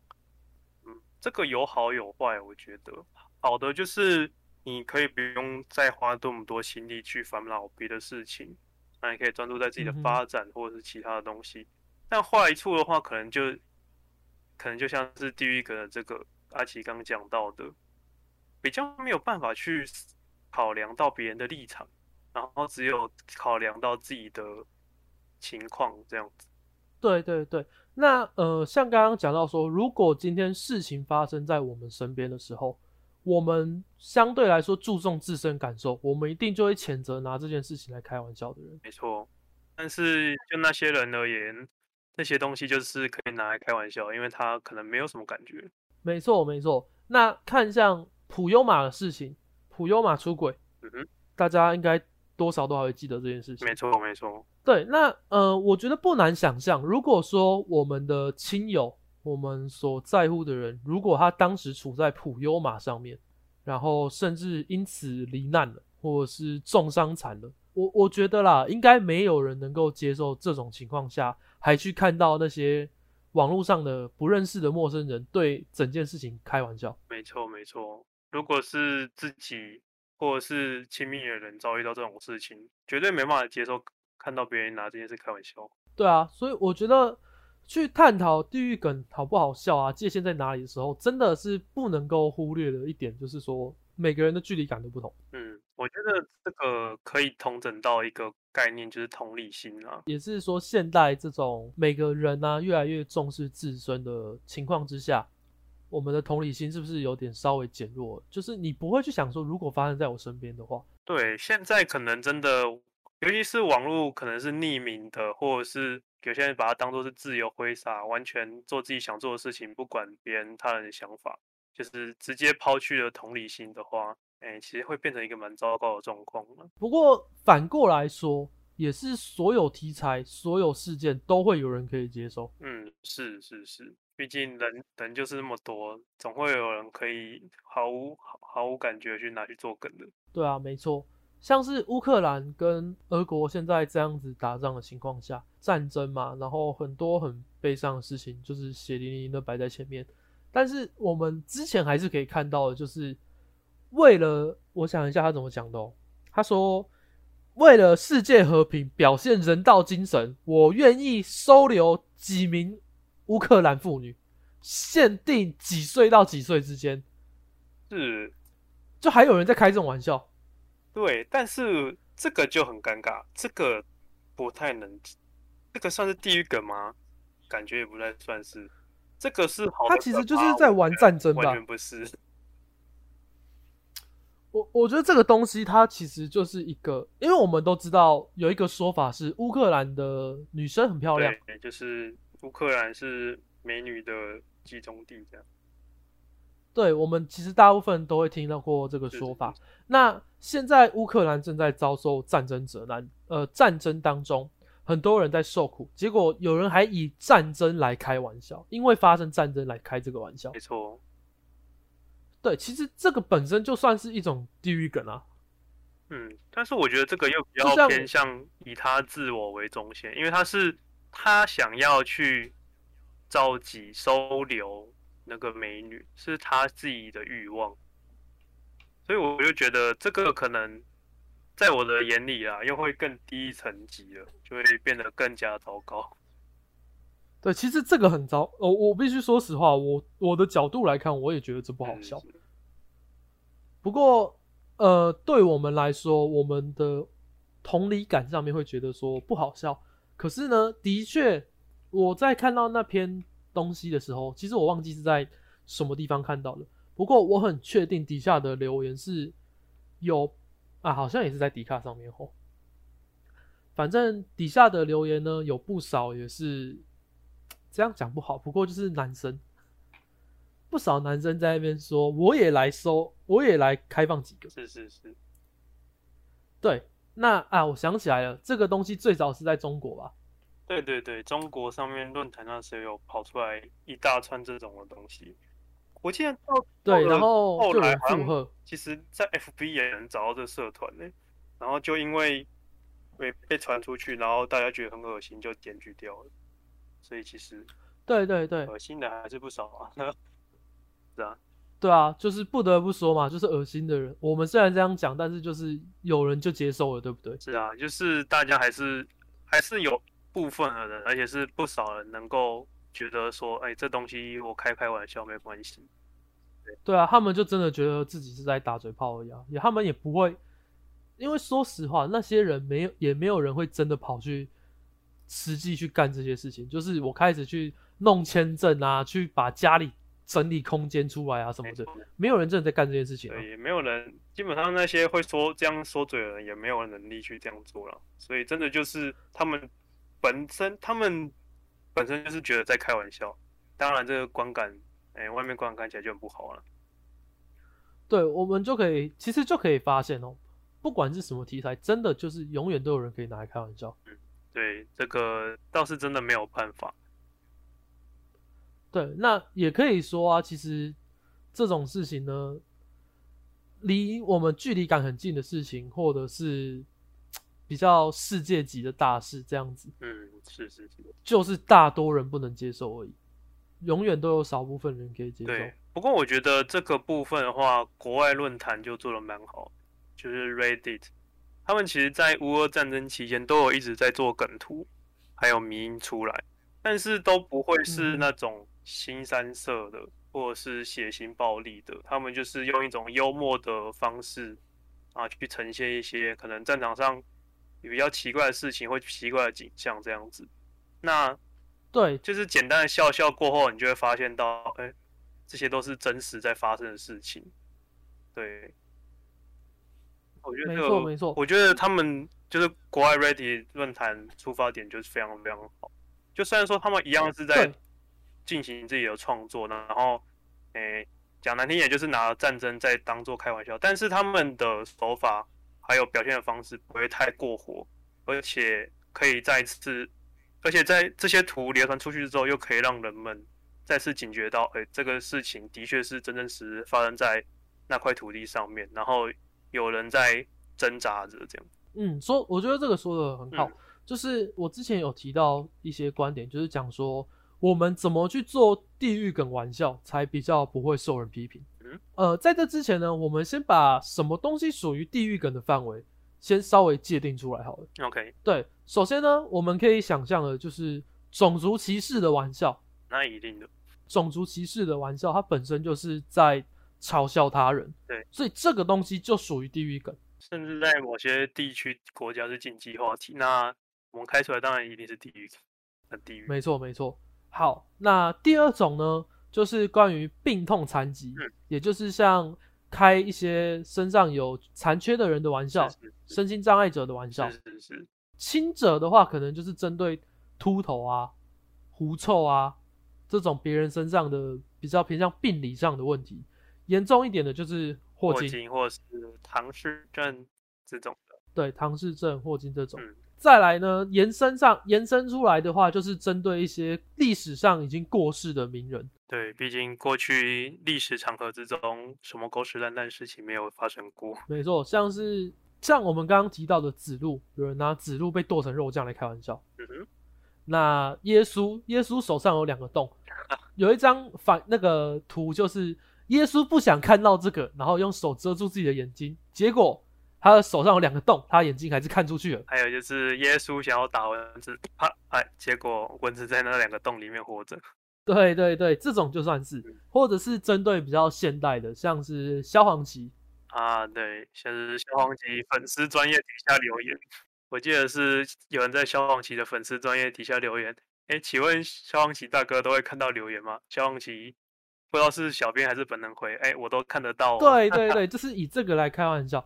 嗯，这个有好有坏，我觉得好的就是你可以不用再花这么多心力去烦恼别的事情。那你可以专注在自己的发展或者是其他的东西。但坏处的话，可能就可能就像是地狱梗的这个阿奇刚讲到的，比较没有办法去考量到别人的立场，然后只有考量到自己的情况这样子。对对对，那呃，像刚刚讲到说，如果今天事情发生在我们身边的时候，我们相对来说注重自身感受，我们一定就会谴责拿这件事情来开玩笑的人。没错，但是就那些人而言，那些东西就是可以拿来开玩笑，因为他可能没有什么感觉。没错没错。那看像普悠玛的事情，普悠玛出轨，嗯哼，大家应该多少都还会记得这件事情。没错，没错。对，那呃，我觉得不难想象，如果说我们的亲友，我们所在乎的人，如果他当时处在普悠马上面，然后甚至因此罹难了，或者是重伤残了，我我觉得啦，应该没有人能够接受这种情况下，还去看到那些网络上的不认识的陌生人对整件事情开玩笑。没错，没错。如果是自己或者是亲密的人遭遇到这种事情，绝对没办法接受看到别人拿这件事开玩笑。对啊，所以我觉得去探讨地狱梗好不好笑啊，界限在哪里的时候，真的是不能够忽略的一点，就是说每个人的距离感都不同。嗯，我觉得这个可以同整到一个概念，就是同理心啊。也是说，现代这种每个人呢越来越重视自身的情况之下，我们的同理心是不是有点稍微减弱？就是你不会去想说，如果发生在我身边的话，对，现在可能真的，尤其是网络可能是匿名的，或者是有些人把它当做是自由挥洒，完全做自己想做的事情，不管别人他人的想法，就是直接抛去了同理心的话，哎，其实会变成一个蛮糟糕的状况了。不过反过来说，也是所有题材、所有事件都会有人可以接受。嗯，是是是，毕竟人人就是那么多，总会有人可以毫无毫毫无感觉去拿去做梗的。对啊，没错，像是乌克兰跟俄国现在这样子打仗的情况下，战争嘛，然后很多很悲伤的事情就是血淋淋的摆在前面。但是我们之前还是可以看到的，就是为了我想一下他怎么讲的哦，他说为了世界和平，表现人道精神，我愿意收留几名乌克兰妇女，限定几岁到几岁之间，是，就还有人在开这种玩笑。对，但是这个就很尴尬，这个不太能，这个算是地狱梗吗？感觉也不太算是，这个是好他其实就是在玩战争吧完全不是。(laughs) 我我觉得这个东西它其实就是一个，因为我们都知道有一个说法是乌克兰的女生很漂亮，对，就是乌克兰是美女的集中地，这样。对我们其实大部分都会听到过这个说法。那现在乌克兰正在遭受战争责难，呃，战争当中很多人在受苦，结果有人还以战争来开玩笑，因为发生战争来开这个玩笑没。错，对，其实这个本身就算是一种地狱梗啊。嗯，但是我觉得这个又比较偏向以他自我为中心，因为他是他想要去召集收留那个美女，是他自己的欲望，所以我就觉得这个可能在我的眼里啊，又会更低层级了，就会变得更加糟糕。(laughs) 对，其实这个很糟。哦，我必须说实话，我我的角度来看，我也觉得这不好笑。是不过，呃，对我们来说，我们的同理感上面会觉得说不好笑。可是呢，的确，我在看到那篇东西的时候，其实我忘记是在什么地方看到的。不过我很确定底下的留言是有啊，好像也是在迪卡上面吼。反正底下的留言呢，有不少也是这样讲不好，不过就是男生，不少男生在那边说，我也来收，我也来开放几个。是是是，对，那啊，我想起来了，这个东西最早是在中国吧？对对对，中国上面论坛那时候有跑出来一大串这种的东西，我记得到对，然后后来好像，其实，在 FB 也能找到这社团呢、然后就因为被被传出去，然后大家觉得很恶心，就检举掉了。所以其实对对对恶心的还是不少啊。(laughs) 是啊，对啊，就是不得不说嘛，就是恶心的人。我们虽然这样讲，但是就是有人就接受了，对不对？是啊，就是大家还是还是有部分的人，而且是不少人能够觉得说，哎，这东西我开开玩笑没关系。对啊，他们就真的觉得自己是在打嘴炮而已啊，也他们也不会，因为说实话，那些人没有，也没有人会真的跑去实际去干这些事情。就是我开始去弄签证啊，去把家里整理空间出来啊什么的，没有人真的在干这件事情、啊。对，也没有人，基本上那些会说这样说嘴的人，也没有能力去这样做了。所以真的就是他们本身，他们本身就是觉得在开玩笑。当然，这个观感，哎、外面观感看起来就很不好了。对，我们就可以，其实就可以发现哦，不管是什么题材，真的就是永远都有人可以拿来开玩笑。嗯对，这个倒是真的没有办法。对，那也可以说啊，其实这种事情呢，离我们距离感很近的事情，或者是比较世界级的大事，这样子，嗯，是是是，就是大多人不能接受而已。永远都有少部分人可以接受。不过我觉得这个部分的话，国外论坛就做的蛮好，就是 Reddit，他们其实在乌俄战争期间都有一直在做梗图，还有迷音出来，但是都不会是嗯那种新三色的，或者是血腥暴力的，他们就是用一种幽默的方式啊去呈现一些可能战场上比较奇怪的事情或奇怪的景象这样子。那对，就是简单的笑笑过后，你就会发现到，哎、这些都是真实在发生的事情。对，我觉得没这个错没错我觉得他们就是国外 Ready 论坛出发点就是非常非常好。就虽然说他们一样是在进行自己的创作，然后，诶、讲难听点就是拿战争在当做开玩笑，但是他们的手法还有表现的方式不会太过火，而且可以再次，而且在这些图流传出去之后，又可以让人们再次警觉到，哎、这个事情的确是真真实实发生在那块土地上面，然后有人在挣扎着这样。嗯，说我觉得这个说的很好，嗯就是我之前有提到一些观点，就是讲说我们怎么去做地狱梗玩笑，才比较不会受人批评。嗯，呃，在这之前呢，我们先把什么东西属于地狱梗的范围先稍微界定出来好了。OK，对，首先呢，我们可以想象的就是种族歧视的玩笑，那一定的，种族歧视的玩笑，它本身就是在嘲笑他人，对，所以这个东西就属于地狱梗。甚至在某些地区国家是禁忌话题，那我们开出来当然一定是地狱，很地狱。没错，没错。好，那第二种呢，就是关于病痛残疾，嗯也就是像开一些身上有残缺的人的玩笑，是是身心障碍者的玩笑。是是是，轻者的话，可能就是针对秃头啊、狐臭啊这种别人身上的比较偏向病理上的问题。严重一点的就是霍霍金，或者是唐氏症这种的，对唐氏症、霍金这种。嗯，再来呢，延伸上延伸出来的话，就是针对一些历史上已经过世的名人。对，毕竟过去历史长河之中，什么狗屎烂蛋事情没有发生过。没错，像是像我们刚刚提到的子路，有人拿子路被剁成肉酱来开玩笑。嗯哼，那耶稣，耶稣手上有两个洞，(laughs) 有一张反那个图就是耶稣不想看到这个，然后用手遮住自己的眼睛，结果他的手上有两个洞，他眼睛还是看出去了。还有就是耶稣想要打蚊子，啪，哎，结果蚊子在那两个洞里面活着。对对对，这种就算是，或者是针对比较现代的，像是萧煌奇，啊，对，像是萧煌奇粉丝专业底下留言，我记得是有人在萧煌奇的粉丝专业底下留言，哎，请问萧煌奇大哥都会看到留言吗？萧煌奇不知道是小编还是本能回，哎，我都看得到、哦。对对 (laughs) 对，就是以这个来开玩笑，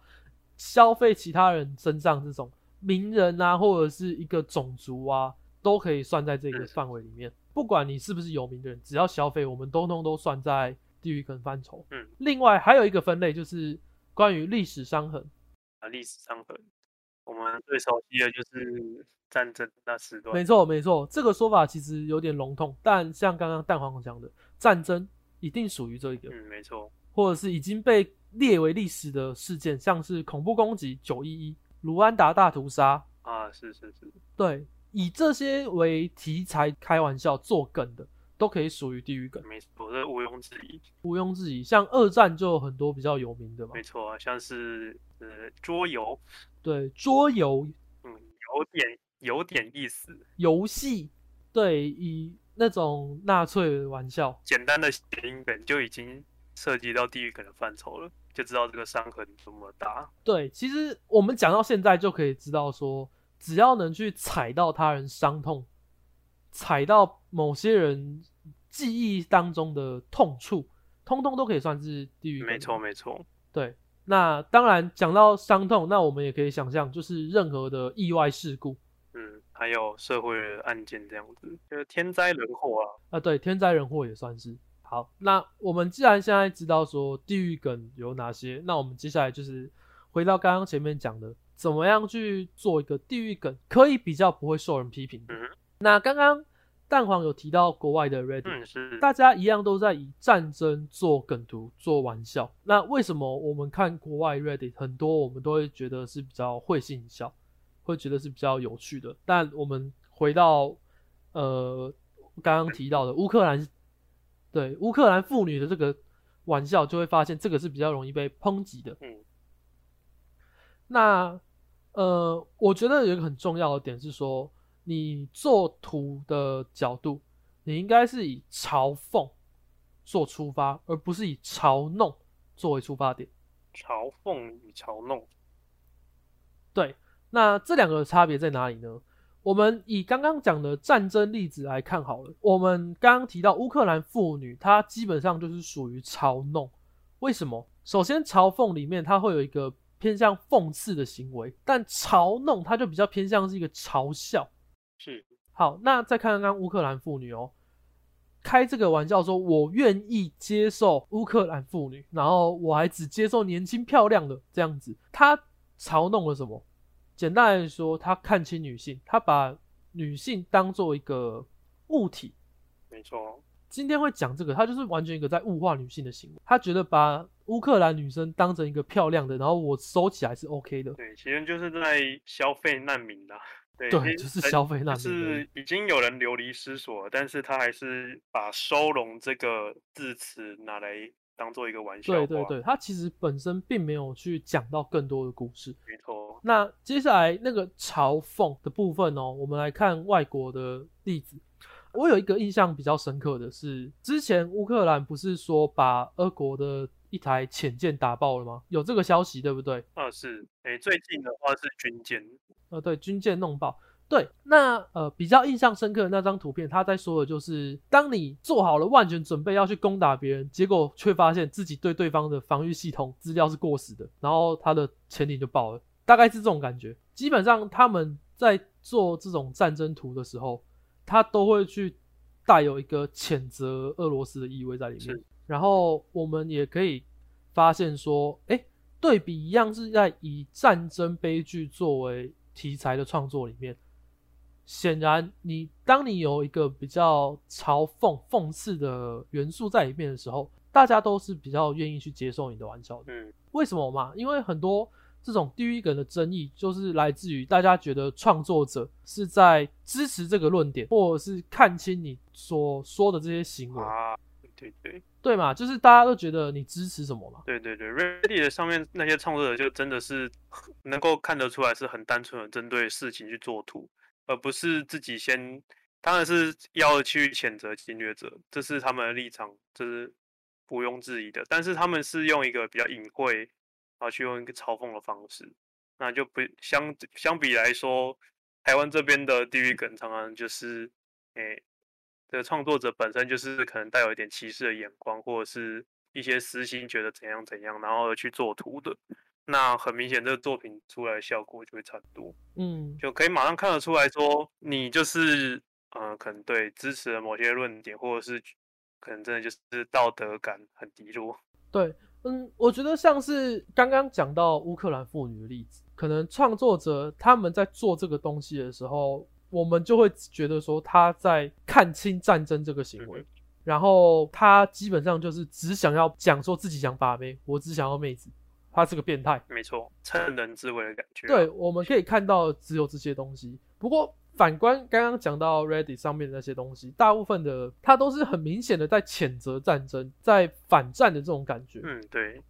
消费其他人身上这种名人啊，或者是一个种族啊，都可以算在这个范围里面。不管你是不是有名的人，只要消费，我们通通都算在地狱梗范畴。嗯，另外还有一个分类就是关于历史伤痕。啊，历史伤痕，我们最熟悉的就是战争那时段。没错没错，这个说法其实有点笼统，但像刚刚蛋黄讲的，战争一定属于这一个。嗯，没错，或者是已经被列为历史的事件，像是恐怖攻击、九一一、卢安达大屠杀，啊，是是是，对，以这些为题材开玩笑做梗的，都可以属于地狱梗，没错，这毋庸置疑。毋庸置疑。像二战就有很多比较有名的嘛没，错啊，像是呃桌游，对，桌游、嗯，有点有点意思。游戏，对，以那种纳粹玩笑，简单的谐音梗就已经涉及到地狱梗的范畴了，就知道这个伤痕多么大。对，其实我们讲到现在就可以知道说，只要能去踩到他人伤痛，踩到某些人记忆当中的痛处，通通都可以算是地狱梗。没错，没错，对。那当然讲到伤痛，那我们也可以想象，就是任何的意外事故嗯，还有社会的案件这样子，就是天灾人祸啊。啊，对，天灾人祸也算是。好，那我们既然现在知道说地狱梗有哪些，那我们接下来就是回到刚刚前面讲的，怎么样去做一个地狱梗，可以比较不会受人批评那刚刚蛋黄有提到国外的 Reddit，、嗯，大家一样都在以战争做梗图、做玩笑。那为什么我们看国外 Reddit 很多，我们都会觉得是比较会心一笑，会觉得是比较有趣的？但我们回到呃刚刚提到的乌克兰，对乌克兰妇女的这个玩笑，就会发现这个是比较容易被抨击的。嗯那呃，我觉得有一个很重要的点是说，你做图的角度，你应该是以嘲讽做出发，而不是以嘲弄作为出发点。嘲讽与嘲弄，对，那这两个的差别在哪里呢？我们以刚刚讲的战争例子来看好了。我们刚刚提到乌克兰妇女，她基本上就是属于嘲弄。为什么？首先，嘲讽里面它会有一个偏向讽刺的行为，但嘲弄它就比较偏向是一个嘲笑。是好，那再看看乌克兰妇女哦，开这个玩笑说，我愿意接受乌克兰妇女，然后我还只接受年轻漂亮的这样子，他嘲弄了什么？简单来说，他看清女性，他把女性当做一个物体。没错，今天会讲这个，他就是完全一个在物化女性的行为。他觉得把乌克兰女生当成一个漂亮的，然后我收起来是 OK 的。对，其实就是在消费难民啦。对，对，就是消费难民。是已经有人流离失所，但是他还是把收容这个字词拿来当做一个玩笑话。对对对，他其实本身并没有去讲到更多的故事。没错，那接下来那个嘲讽的部分哦，我们来看外国的例子。我有一个印象比较深刻的是，之前乌克兰不是说把俄国的一台潜舰打爆了吗？有这个消息对不对？啊是，哎，最近的话是军舰，呃，对，军舰弄爆。对，那呃比较印象深刻的那张图片，他在说的就是，当你做好了万全准备要去攻打别人，结果却发现自己对对方的防御系统资料是过时的，然后他的潜艇就爆了，大概是这种感觉。基本上他们在做这种战争图的时候，他都会去带有一个谴责俄罗斯的意味在里面。然后我们也可以发现说，哎，对比一样是在以战争悲剧作为题材的创作里面，显然你当你有一个比较嘲讽、讽刺的元素在里面的时候，大家都是比较愿意去接受你的玩笑的。嗯，为什么嘛？因为很多这种地狱梗的争议，就是来自于大家觉得创作者是在支持这个论点，或者是看清你所说的这些行为，啊，对对对嘛？就是大家都觉得你支持什么嘛？对对对，Reddit 上面那些创作者就真的是能够看得出来是很单纯的针对事情去做图，而不是自己先，当然是要去谴责侵略者，这是他们的立场，这是毋庸置疑的。但是他们是用一个比较隐晦，然后去用一个嘲讽的方式，那就不相相比来说，台湾这边的地狱梗常常就是，诶、这个创作者本身就是可能带有一点歧视的眼光，或者是一些私心，觉得怎样怎样，然后去做图的。那很明显，这个作品出来的效果就会差很多，嗯，就可以马上看得出来说，你就是呃，可能对支持了某些论点，或者是可能真的就是道德感很低落。对，嗯，我觉得像是刚刚讲到乌克兰妇女的例子，可能创作者他们在做这个东西的时候，我们就会觉得说他在看清战争这个行为，嗯然后他基本上就是只想要讲说自己想把妹，我只想要妹子，他是个变态。没错，趁人之危的感觉啊。对，我们可以看到只有这些东西。不过反观刚刚讲到 ready 上面的那些东西，大部分的它都是很明显的在谴责战争，在反战的这种感觉。嗯，对，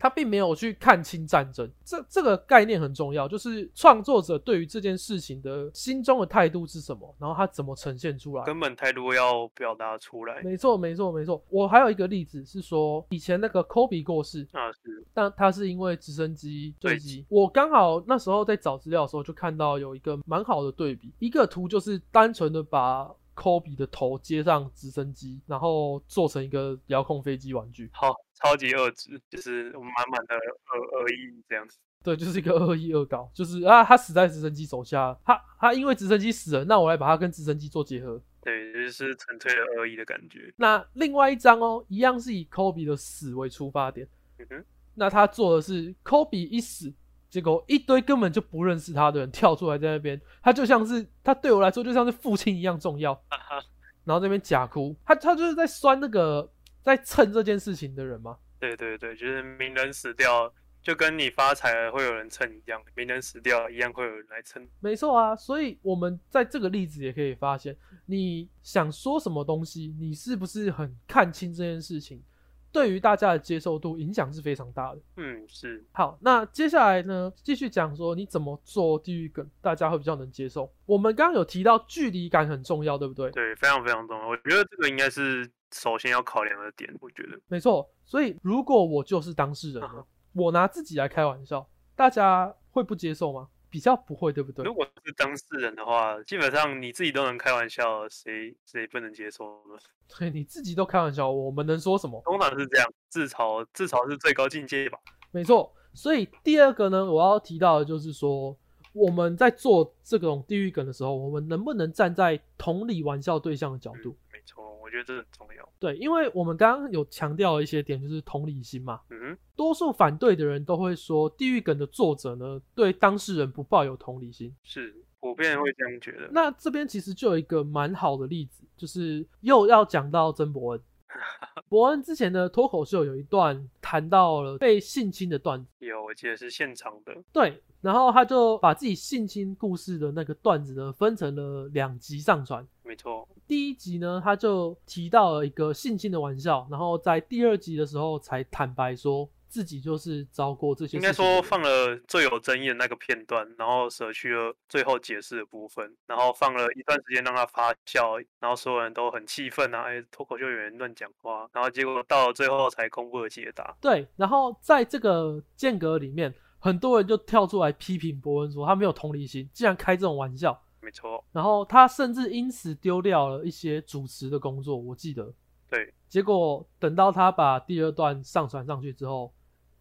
他并没有去看清战争，这这个概念很重要，就是创作者对于这件事情的心中的态度是什么，然后他怎么呈现出来。根本态度要表达出来。没错，没错，没错。我还有一个例子是说，以前那个 Kobe 过世，啊，是，但他是因为直升机坠坠机。我刚好那时候在找资料的时候，就看到有一个蛮好的对比，一个图就是单纯的把 Kobe 的头接上直升机，然后做成一个遥控飞机玩具。好，超级恶质，就是满满的恶恶意这样子。对，就是一个恶意恶搞，就是啊，他死在直升机手下，他他因为直升机死了，那我来把他跟直升机做结合。对，就是纯粹的恶意的感觉。那另外一张哦，一样是以 Kobe 的死为出发点，嗯哼，那他做的是 Kobe 一死，结果一堆根本就不认识他的人跳出来在那边，他就像是他对我来说就像是父亲一样重要，然后那边假哭，他他就是在酸那个在蹭这件事情的人吗。对对对，就是名人死掉，就跟你发财了会有人蹭一样，名人死掉一样会有人来蹭。没错啊，所以我们在这个例子也可以发现，你想说什么东西，你是不是很看清这件事情，对于大家的接受度影响是非常大的。嗯，是。好，那接下来呢，继续讲说你怎么做地狱梗，大家会比较能接受。我们刚刚有提到距离感很重要，对不对？对，非常非常重要。我觉得这个应该是首先要考量的点。我觉得没错。所以如果我就是当事人呢，我拿自己来开玩笑，大家会不接受吗？比较不会，对不对？如果是当事人的话，基本上你自己都能开玩笑，谁谁不能接受呢？(laughs) 对，你自己都开玩笑，我们能说什么？通常是这样，自嘲自嘲是最高境界吧？没错。所以第二个呢，我要提到的就是说，我们在做这种地狱梗的时候，我们能不能站在同理玩笑对象的角度？我觉得这很重要。对，因为我们刚刚有强调一些点，就是同理心嘛。嗯。多数反对的人都会说，地狱梗的作者呢，对当事人不抱有同理心。是，普遍会这样觉得。那这边其实就有一个蛮好的例子，就是又要讲到曾伯恩。(laughs) 伯恩之前的脱口秀有一段谈到了被性侵的段子，有，我记得是现场的。对，然后他就把自己性侵故事的那个段子呢，分成了两集上传。没错，第一集呢，他就提到了一个性侵的玩笑，然后在第二集的时候才坦白说。自己就是遭过这些，应该说放了最有争议的那个片段，然后舍去了最后解释的部分，然后放了一段时间让他发酵，然后所有人都很气愤啊，哎，脱口秀演员乱讲话，然后结果到了最后才公布了解答。对，然后在这个间隔里面，很多人就跳出来批评伯恩说他没有同理心，竟然开这种玩笑。没错，然后他甚至因此丢掉了一些主持的工作，我记得。对，结果等到他把第二段上传上去之后。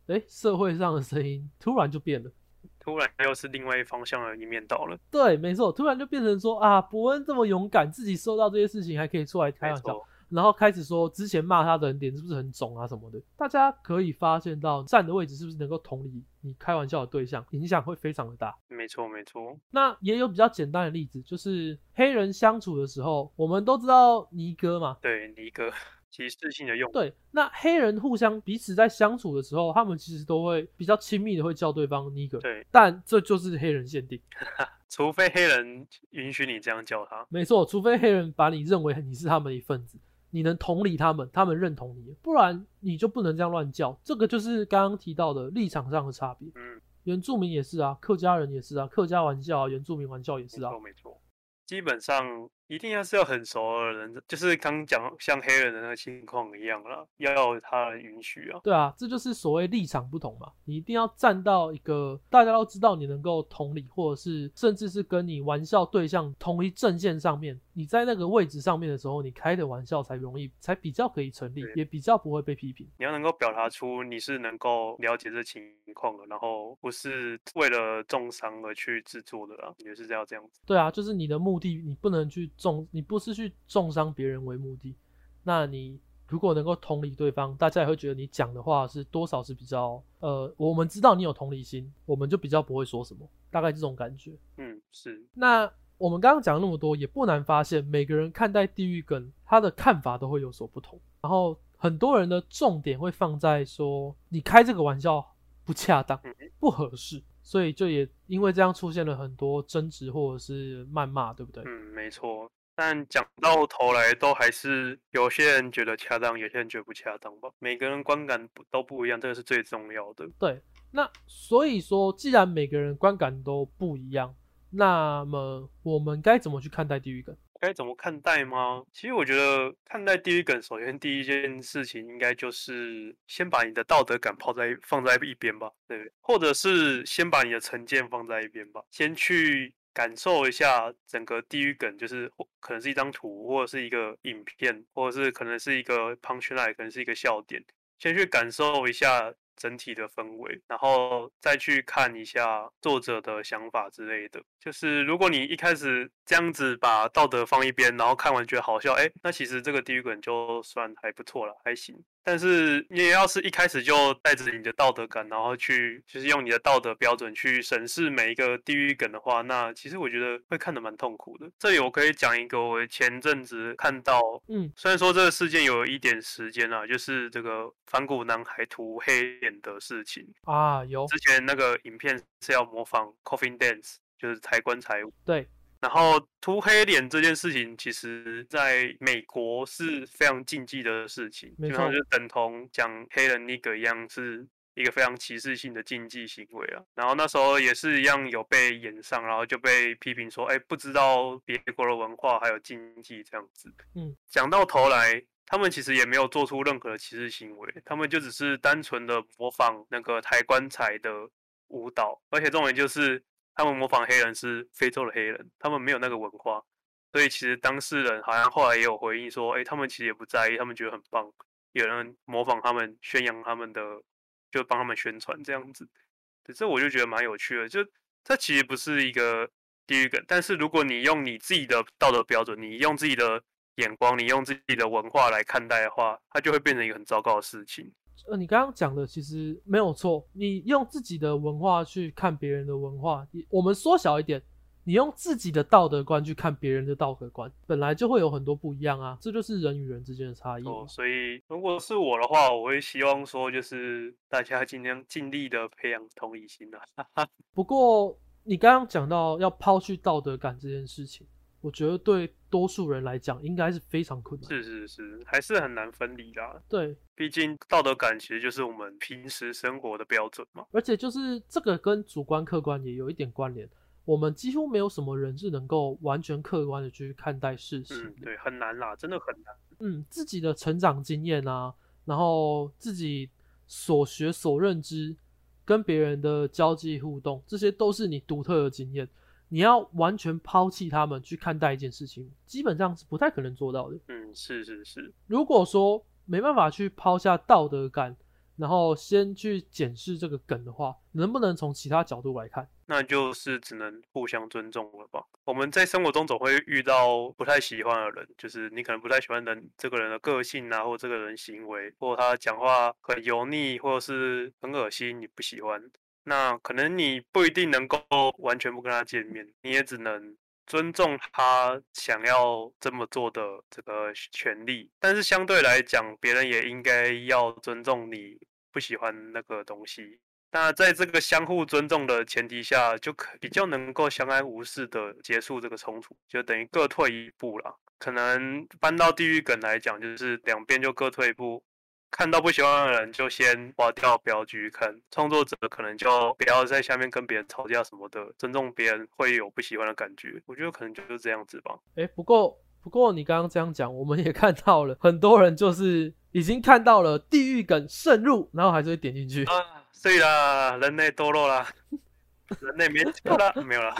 哎，社会上的声音突然就变了，突然又是另外一方向的一面倒了。对，没错，突然就变成说啊，伯恩这么勇敢，自己受到这些事情还可以出来开玩笑，然后开始说之前骂他的人脸是不是很肿啊什么的。大家可以发现到站的位置是不是能够同理你开玩笑的对象，影响会非常的大。没错，没错。那也有比较简单的例子，就是黑人相处的时候，我们都知道尼哥嘛。对，尼哥。歧视性的用对，那黑人互相彼此在相处的时候，他们其实都会比较亲密的，会叫对方 nigger。对，但这就是黑人限定，(laughs) 除非黑人允许你这样叫他。没错，除非黑人把你认为你是他们的一份子，你能同理他们，他们认同你，不然你就不能这样乱叫。这个就是刚刚提到的立场上的差别。嗯，原住民也是啊，客家人也是啊，客家玩笑啊，原住民玩笑也是啊，没错，没错，基本上。一定要是要很熟的人，就是刚讲像黑人的那个情况一样了，要他人允许啊。对啊，这就是所谓立场不同嘛。你一定要站到一个大家都知道你能够同理，或者是甚至是跟你玩笑对象同一阵线上面，你在那个位置上面的时候，你开的玩笑才容易，才比较可以成立，也比较不会被批评。你要能够表达出你是能够了解这情况的，然后不是为了重伤而去制作的啦，也是要这样子。对啊，就是你的目的，你不能去。重你不是去重伤别人为目的，那你如果能够同理对方，大家也会觉得你讲的话是多少是比较呃，我们知道你有同理心，我们就比较不会说什么，大概这种感觉。嗯，是。那我们刚刚讲那么多，也不难发现，每个人看待地狱梗，他的看法都会有所不同。然后很多人的重点会放在说，你开这个玩笑不恰当，不合适。所以就也因为这样出现了很多争执或者是谩骂，对不对？嗯，没错。但讲到头来，都还是有些人觉得恰当，有些人觉得不恰当吧。每个人观感都不一样，这个是最重要的。对，那所以说，既然每个人观感都不一样，那么我们该怎么去看待地狱梗？该怎么看待吗？其实我觉得看待地狱梗，首先第一件事情应该就是先把你的道德感抛在放在一边吧，对不对，或者是先把你的成见放在一边吧，先去感受一下整个地狱梗，就是可能是一张图，或者是一个影片，或者是可能是一个 punchline，可能是一个笑点，先去感受一下。整体的氛围，然后再去看一下作者的想法之类的。就是如果你一开始这样子把道德放一边，然后看完觉得好笑，哎，那其实这个地狱梗就算还不错了，还行。但是你要是一开始就带着你的道德感，然后去就是用你的道德标准去审视每一个地狱梗的话，那其实我觉得会看得蛮痛苦的。这里我可以讲一个我前阵子看到，嗯，虽然说这个事件有一点时间了，就是这个反骨男孩涂黑脸的事情啊，有之前那个影片是要模仿 Coffin Dance，就是抬棺材舞，对。然后涂黑脸这件事情，其实在美国是非常禁忌的事情，基本上就等同讲黑人那个一样，是一个非常歧视性的禁忌行为啊。然后那时候也是一样有被演上，然后就被批评说，哎，不知道别国的文化还有禁忌这样子。嗯，讲到头来，他们其实也没有做出任何的歧视行为，他们就只是单纯的模仿那个抬棺材的舞蹈，而且重点就是。他们模仿黑人是非洲的黑人，他们没有那个文化，所以其实当事人好像后来也有回应说，哎，他们其实也不在意，他们觉得很棒，有人模仿他们，宣扬他们的，就帮他们宣传这样子。对这我就觉得蛮有趣的，就这其实不是一个地狱梗，但是如果你用你自己的道德标准，你用自己的眼光，你用自己的文化来看待的话，它就会变成一个很糟糕的事情。呃，你刚刚讲的其实没有错。你用自己的文化去看别人的文化，我们缩小一点，你用自己的道德观去看别人的道德观，本来就会有很多不一样啊。这就是人与人之间的差异。哦，所以如果是我的话，我会希望说，就是大家尽量尽力的培养同理心啊。(laughs) 不过你刚刚讲到要抛去道德感这件事情。我觉得对多数人来讲，应该是非常困难。是是是，还是很难分离的。对，毕竟道德感其实就是我们平时生活的标准嘛。而且就是这个跟主观客观也有一点关联。我们几乎没有什么人是能够完全客观的去看待事实。嗯，对，很难啦，真的很难。嗯，自己的成长经验啊，然后自己所学所认知，跟别人的交际互动，这些都是你独特的经验。你要完全抛弃他们去看待一件事情，基本上是不太可能做到的。嗯，是是是。如果说没办法去抛下道德感，然后先去检视这个梗的话，能不能从其他角度来看？那就是只能互相尊重了吧。我们在生活中总会遇到不太喜欢的人，就是你可能不太喜欢人这个人的个性啊，或这个人行为，或他讲话很油腻，或者是很恶心，你不喜欢。那可能你不一定能够完全不跟他见面，你也只能尊重他想要这么做的这个权利。但是相对来讲，别人也应该要尊重你不喜欢那个东西。那在这个相互尊重的前提下，就可比较能够相安无事的结束这个冲突，就等于各退一步了。可能搬到地狱梗来讲，就是两边就各退一步。看到不喜欢的人就先划掉，不要继续看。创作者可能就不要在下面跟别人吵架什么的，尊重别人会有不喜欢的感觉。我觉得可能就是这样子吧。哎，不过不过你刚刚这样讲，我们也看到了很多人就是已经看到了地狱梗渗入，然后还是会点进去啊。对啦，人类堕落啦，(laughs) 人类没救了，没有了。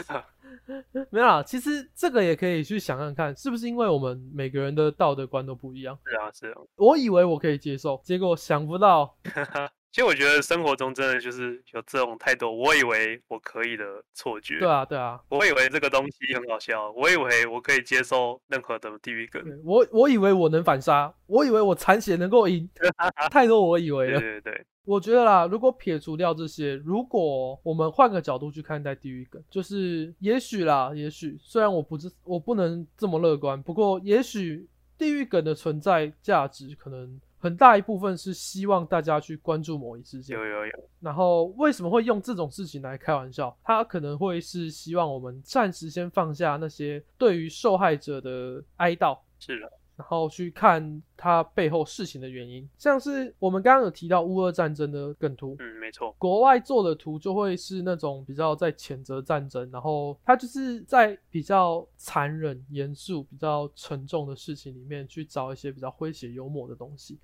(laughs) 没有啦，其实这个也可以去想想看，是不是因为我们每个人的道德观都不一样？是啊，是啊。我以为我可以接受，结果想不到。(laughs) 其实我觉得生活中真的就是有这种太多我以为我可以的错觉。对啊，对啊。我以为这个东西很好笑，我以为我可以接受任何的地狱梗。我我以为我能反杀，我以为我残血能够赢，(laughs) 太多我以为了。对对对。我觉得啦，如果撇除掉这些，如果我们换个角度去看待地狱梗，就是也许啦，也许虽然我不是我不能这么乐观，不过也许地狱梗的存在价值可能很大一部分是希望大家去关注某一事件。有有有。然后为什么会用这种事情来开玩笑？他可能会是希望我们暂时先放下那些对于受害者的哀悼。是的。然后去看它背后事情的原因，像是我们刚刚有提到乌俄战争的梗图，嗯，没错，国外做的图就会是那种比较在谴责战争，然后它就是在比较残忍、严肃、比较沉重的事情里面去找一些比较诙谐幽默的东西。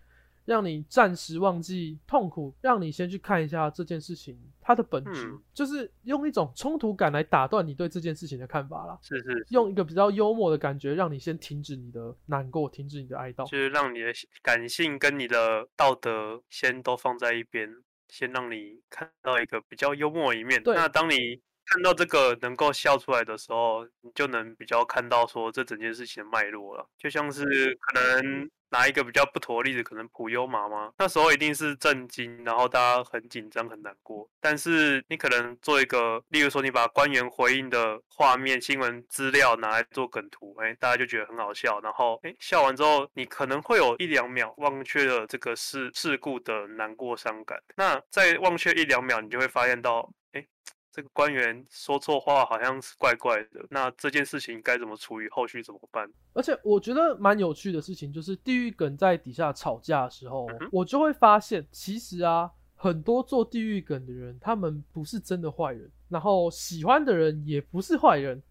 让你暂时忘记痛苦，让你先去看一下这件事情它的本质，就是用一种冲突感来打断你对这件事情的看法啦。是是，用一个比较幽默的感觉，让你先停止你的难过，停止你的哀悼，就是让你的感性跟你的道德先都放在一边，先让你看到一个比较幽默的一面。那当你看到这个能够笑出来的时候，你就能比较看到说这整件事情的脉络了。就像是可能拿一个比较不妥的例子，可能普悠玛吗？那时候一定是震惊，然后大家很紧张很难过。但是你可能做一个，例如说你把官员回应的画面、新闻资料拿来做梗图，哎，大家就觉得很好笑。然后哎，笑完之后，你可能会有一两秒忘却了这个事事故的难过伤感。那在忘却一两秒，你就会发现到，哎。这个官员说错话，好像是怪怪的。那这件事情该怎么处理？后续怎么办？而且我觉得蛮有趣的事情，就是地狱梗在底下吵架的时候，我就会发现，其实啊，很多做地狱梗的人，他们不是真的坏人，然后喜欢的人也不是坏人，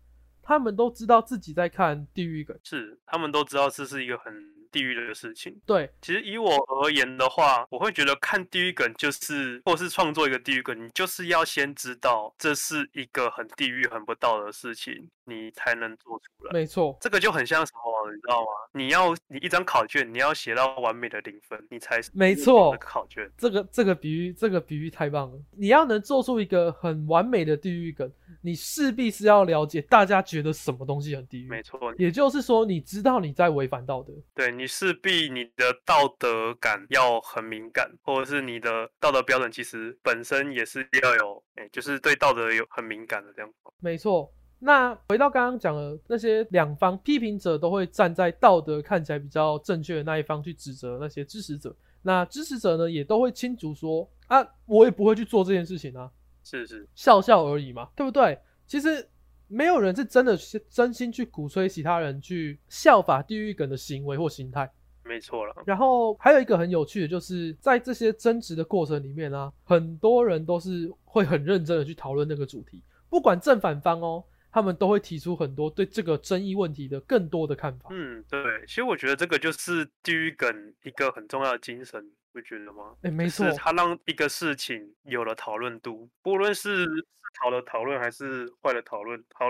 他们都知道自己在看地狱梗，是他们都知道这是一个很。地狱的事情，对，其实以我而言的话，我会觉得看地狱梗就是，或是创作一个地狱梗，你就是要先知道这是一个很地狱、很不道德的事情。你才能做出来，没错，这个就很像什么，你知道吗？你要你一张考卷，你要写到完美的零分，你才没错。考卷，这个这个比喻，这个比喻太棒了。你要能做出一个很完美的地狱梗，你势必是要了解大家觉得什么东西很地狱。没错，也就是说，你知道你在违反道德。对你势必你的道德感要很敏感，或者是你的道德标准其实本身也是要有，哎，就是对道德有很敏感的这样。没错。那回到刚刚讲的那些两方批评者都会站在道德看起来比较正确的那一方去指责那些支持者，那支持者呢也都会清楚说啊，我也不会去做这件事情啊，是是笑笑而已嘛，对不对？其实没有人是真的真心去鼓吹其他人去效法地狱梗的行为或心态，没错了。然后还有一个很有趣的就是在这些争执的过程里面啊，很多人都是会很认真的去讨论那个主题，不管正反方哦。他们都会提出很多对这个争议问题的更多的看法。嗯，对，其实我觉得这个就是地狱梗一个很重要的精神，不觉得吗？哎，没错，他让一个事情有了讨论度，不论是好的讨论还是坏的讨论，好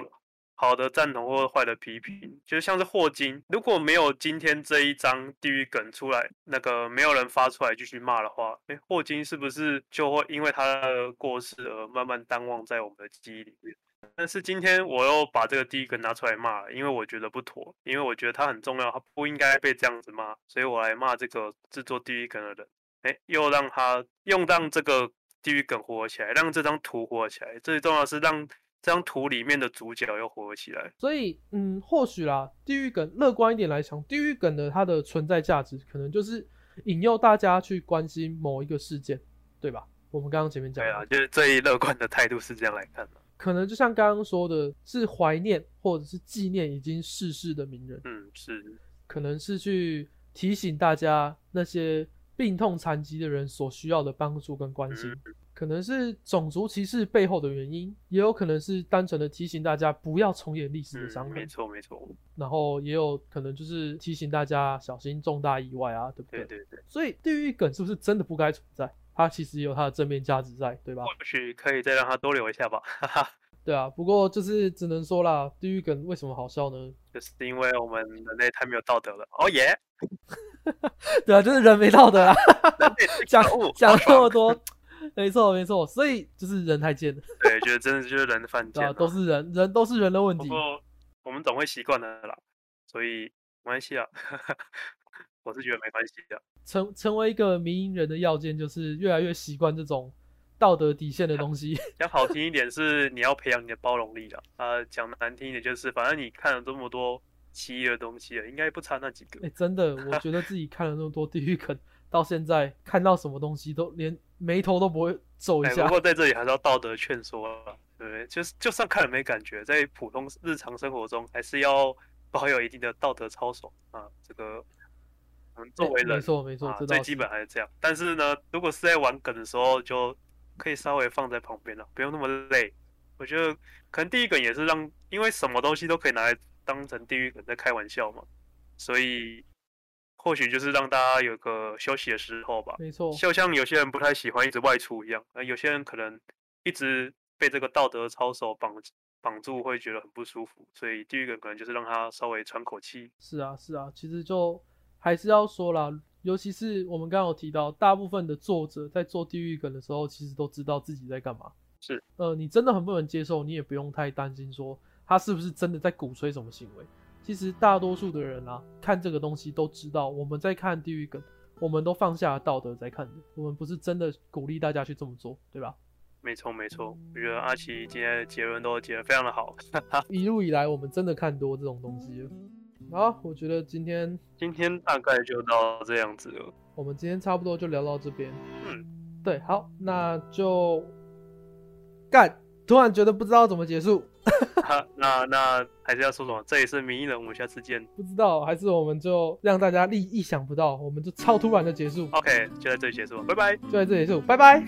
好的赞同或坏的批评，就像是霍金，如果没有今天这一张地狱梗出来，那个没有人发出来继续骂的话，哎，霍金是不是就会因为他的过世而慢慢淡忘在我们的记忆里面？但是今天我又把这个第一个拿出来骂了，因为我觉得不妥，因为我觉得它很重要，它不应该被这样子骂，所以我来骂这个制作地狱梗的人。哎，又让他用让这个地狱梗火起来，让这张图火起来。最重要是让这张图里面的主角又火起来。所以，嗯，或许啦，地狱梗乐观一点来讲，地狱梗的它的存在价值，可能就是引诱大家去关心某一个事件，对吧？我们刚刚前面讲，对啊，就是最乐观的态度是这样来看的。可能就像刚刚说的，是怀念或者是纪念已经逝世的名人。嗯，是。可能是去提醒大家那些病痛残疾的人所需要的帮助跟关心。可能是种族歧视背后的原因，也有可能是单纯的提醒大家不要重演历史的伤痕。没错，没错。然后也有可能就是提醒大家小心重大意外啊，对不对？对对对。所以地狱梗是不是真的不该存在？它其实有它的正面价值在，对吧？或许可以再让它多留一下吧。对啊，不过就是只能说啦，地狱梗为什么好笑呢？就是因为我们人类太没有道德了。哦耶！(laughs) 对啊，就是人没道德啊。讲讲这么多，(laughs) 没错没错，所以就是人太贱了。对，觉得真的就是人的犯贱。都是人，人都是人的问题。不过我们总会习惯的啦，所以没关系啊。(laughs) 我是觉得没关系的。成成为一个民营人的要件，就是越来越习惯这种道德底线的东西。讲好听一点是你要培养你的包容力了，啊，讲难听一点就是，反正你看了这么多奇异的东西了，应该不差那几个。哎，真的，我觉得自己看了那么多地狱坑，到现在看到什么东西都连眉头都不会皱一下。不过在这里还是要道德劝说了，对不对？就是就算看了没感觉，在普通日常生活中还是要保有一定的道德操守啊，这个。作为人，没错没错，最基本还是这样。但是呢，如果是在玩梗的时候，就可以稍微放在旁边了，不用那么累。我觉得可能第一梗也是让，因为什么东西都可以拿来当成地狱梗在开玩笑嘛，所以或许就是让大家有个休息的时候吧。没错，就像有些人不太喜欢一直外出一样，那有些人可能一直被这个道德操守绑绑住，会觉得很不舒服。所以地狱梗可能就是让他稍微喘口气。是啊是啊，其实就。还是要说啦，尤其是我们刚刚有提到，大部分的作者在做地狱梗的时候，其实都知道自己在干嘛。是，呃，你真的很不能接受，你也不用太担心说他是不是真的在鼓吹什么行为。其实大多数的人啊，看这个东西都知道，我们在看地狱梗，我们都放下了道德在看的，我们不是真的鼓励大家去这么做，对吧？没错没错，我觉得阿奇今天的结论都结得非常的好。(laughs) 一路以来，我们真的看多这种东西了。好，我觉得今天今天大概就到这样子了。我们今天差不多就聊到这边。嗯，对，好，那就干。突然觉得不知道怎么结束。(laughs) 哈，那那还是要说什么？这也是名义人，我们下次见。不知道，还是我们就让大家意意想不到，我们就超突然的结束。OK，就在这里结束，拜拜。就在这里结束，拜拜。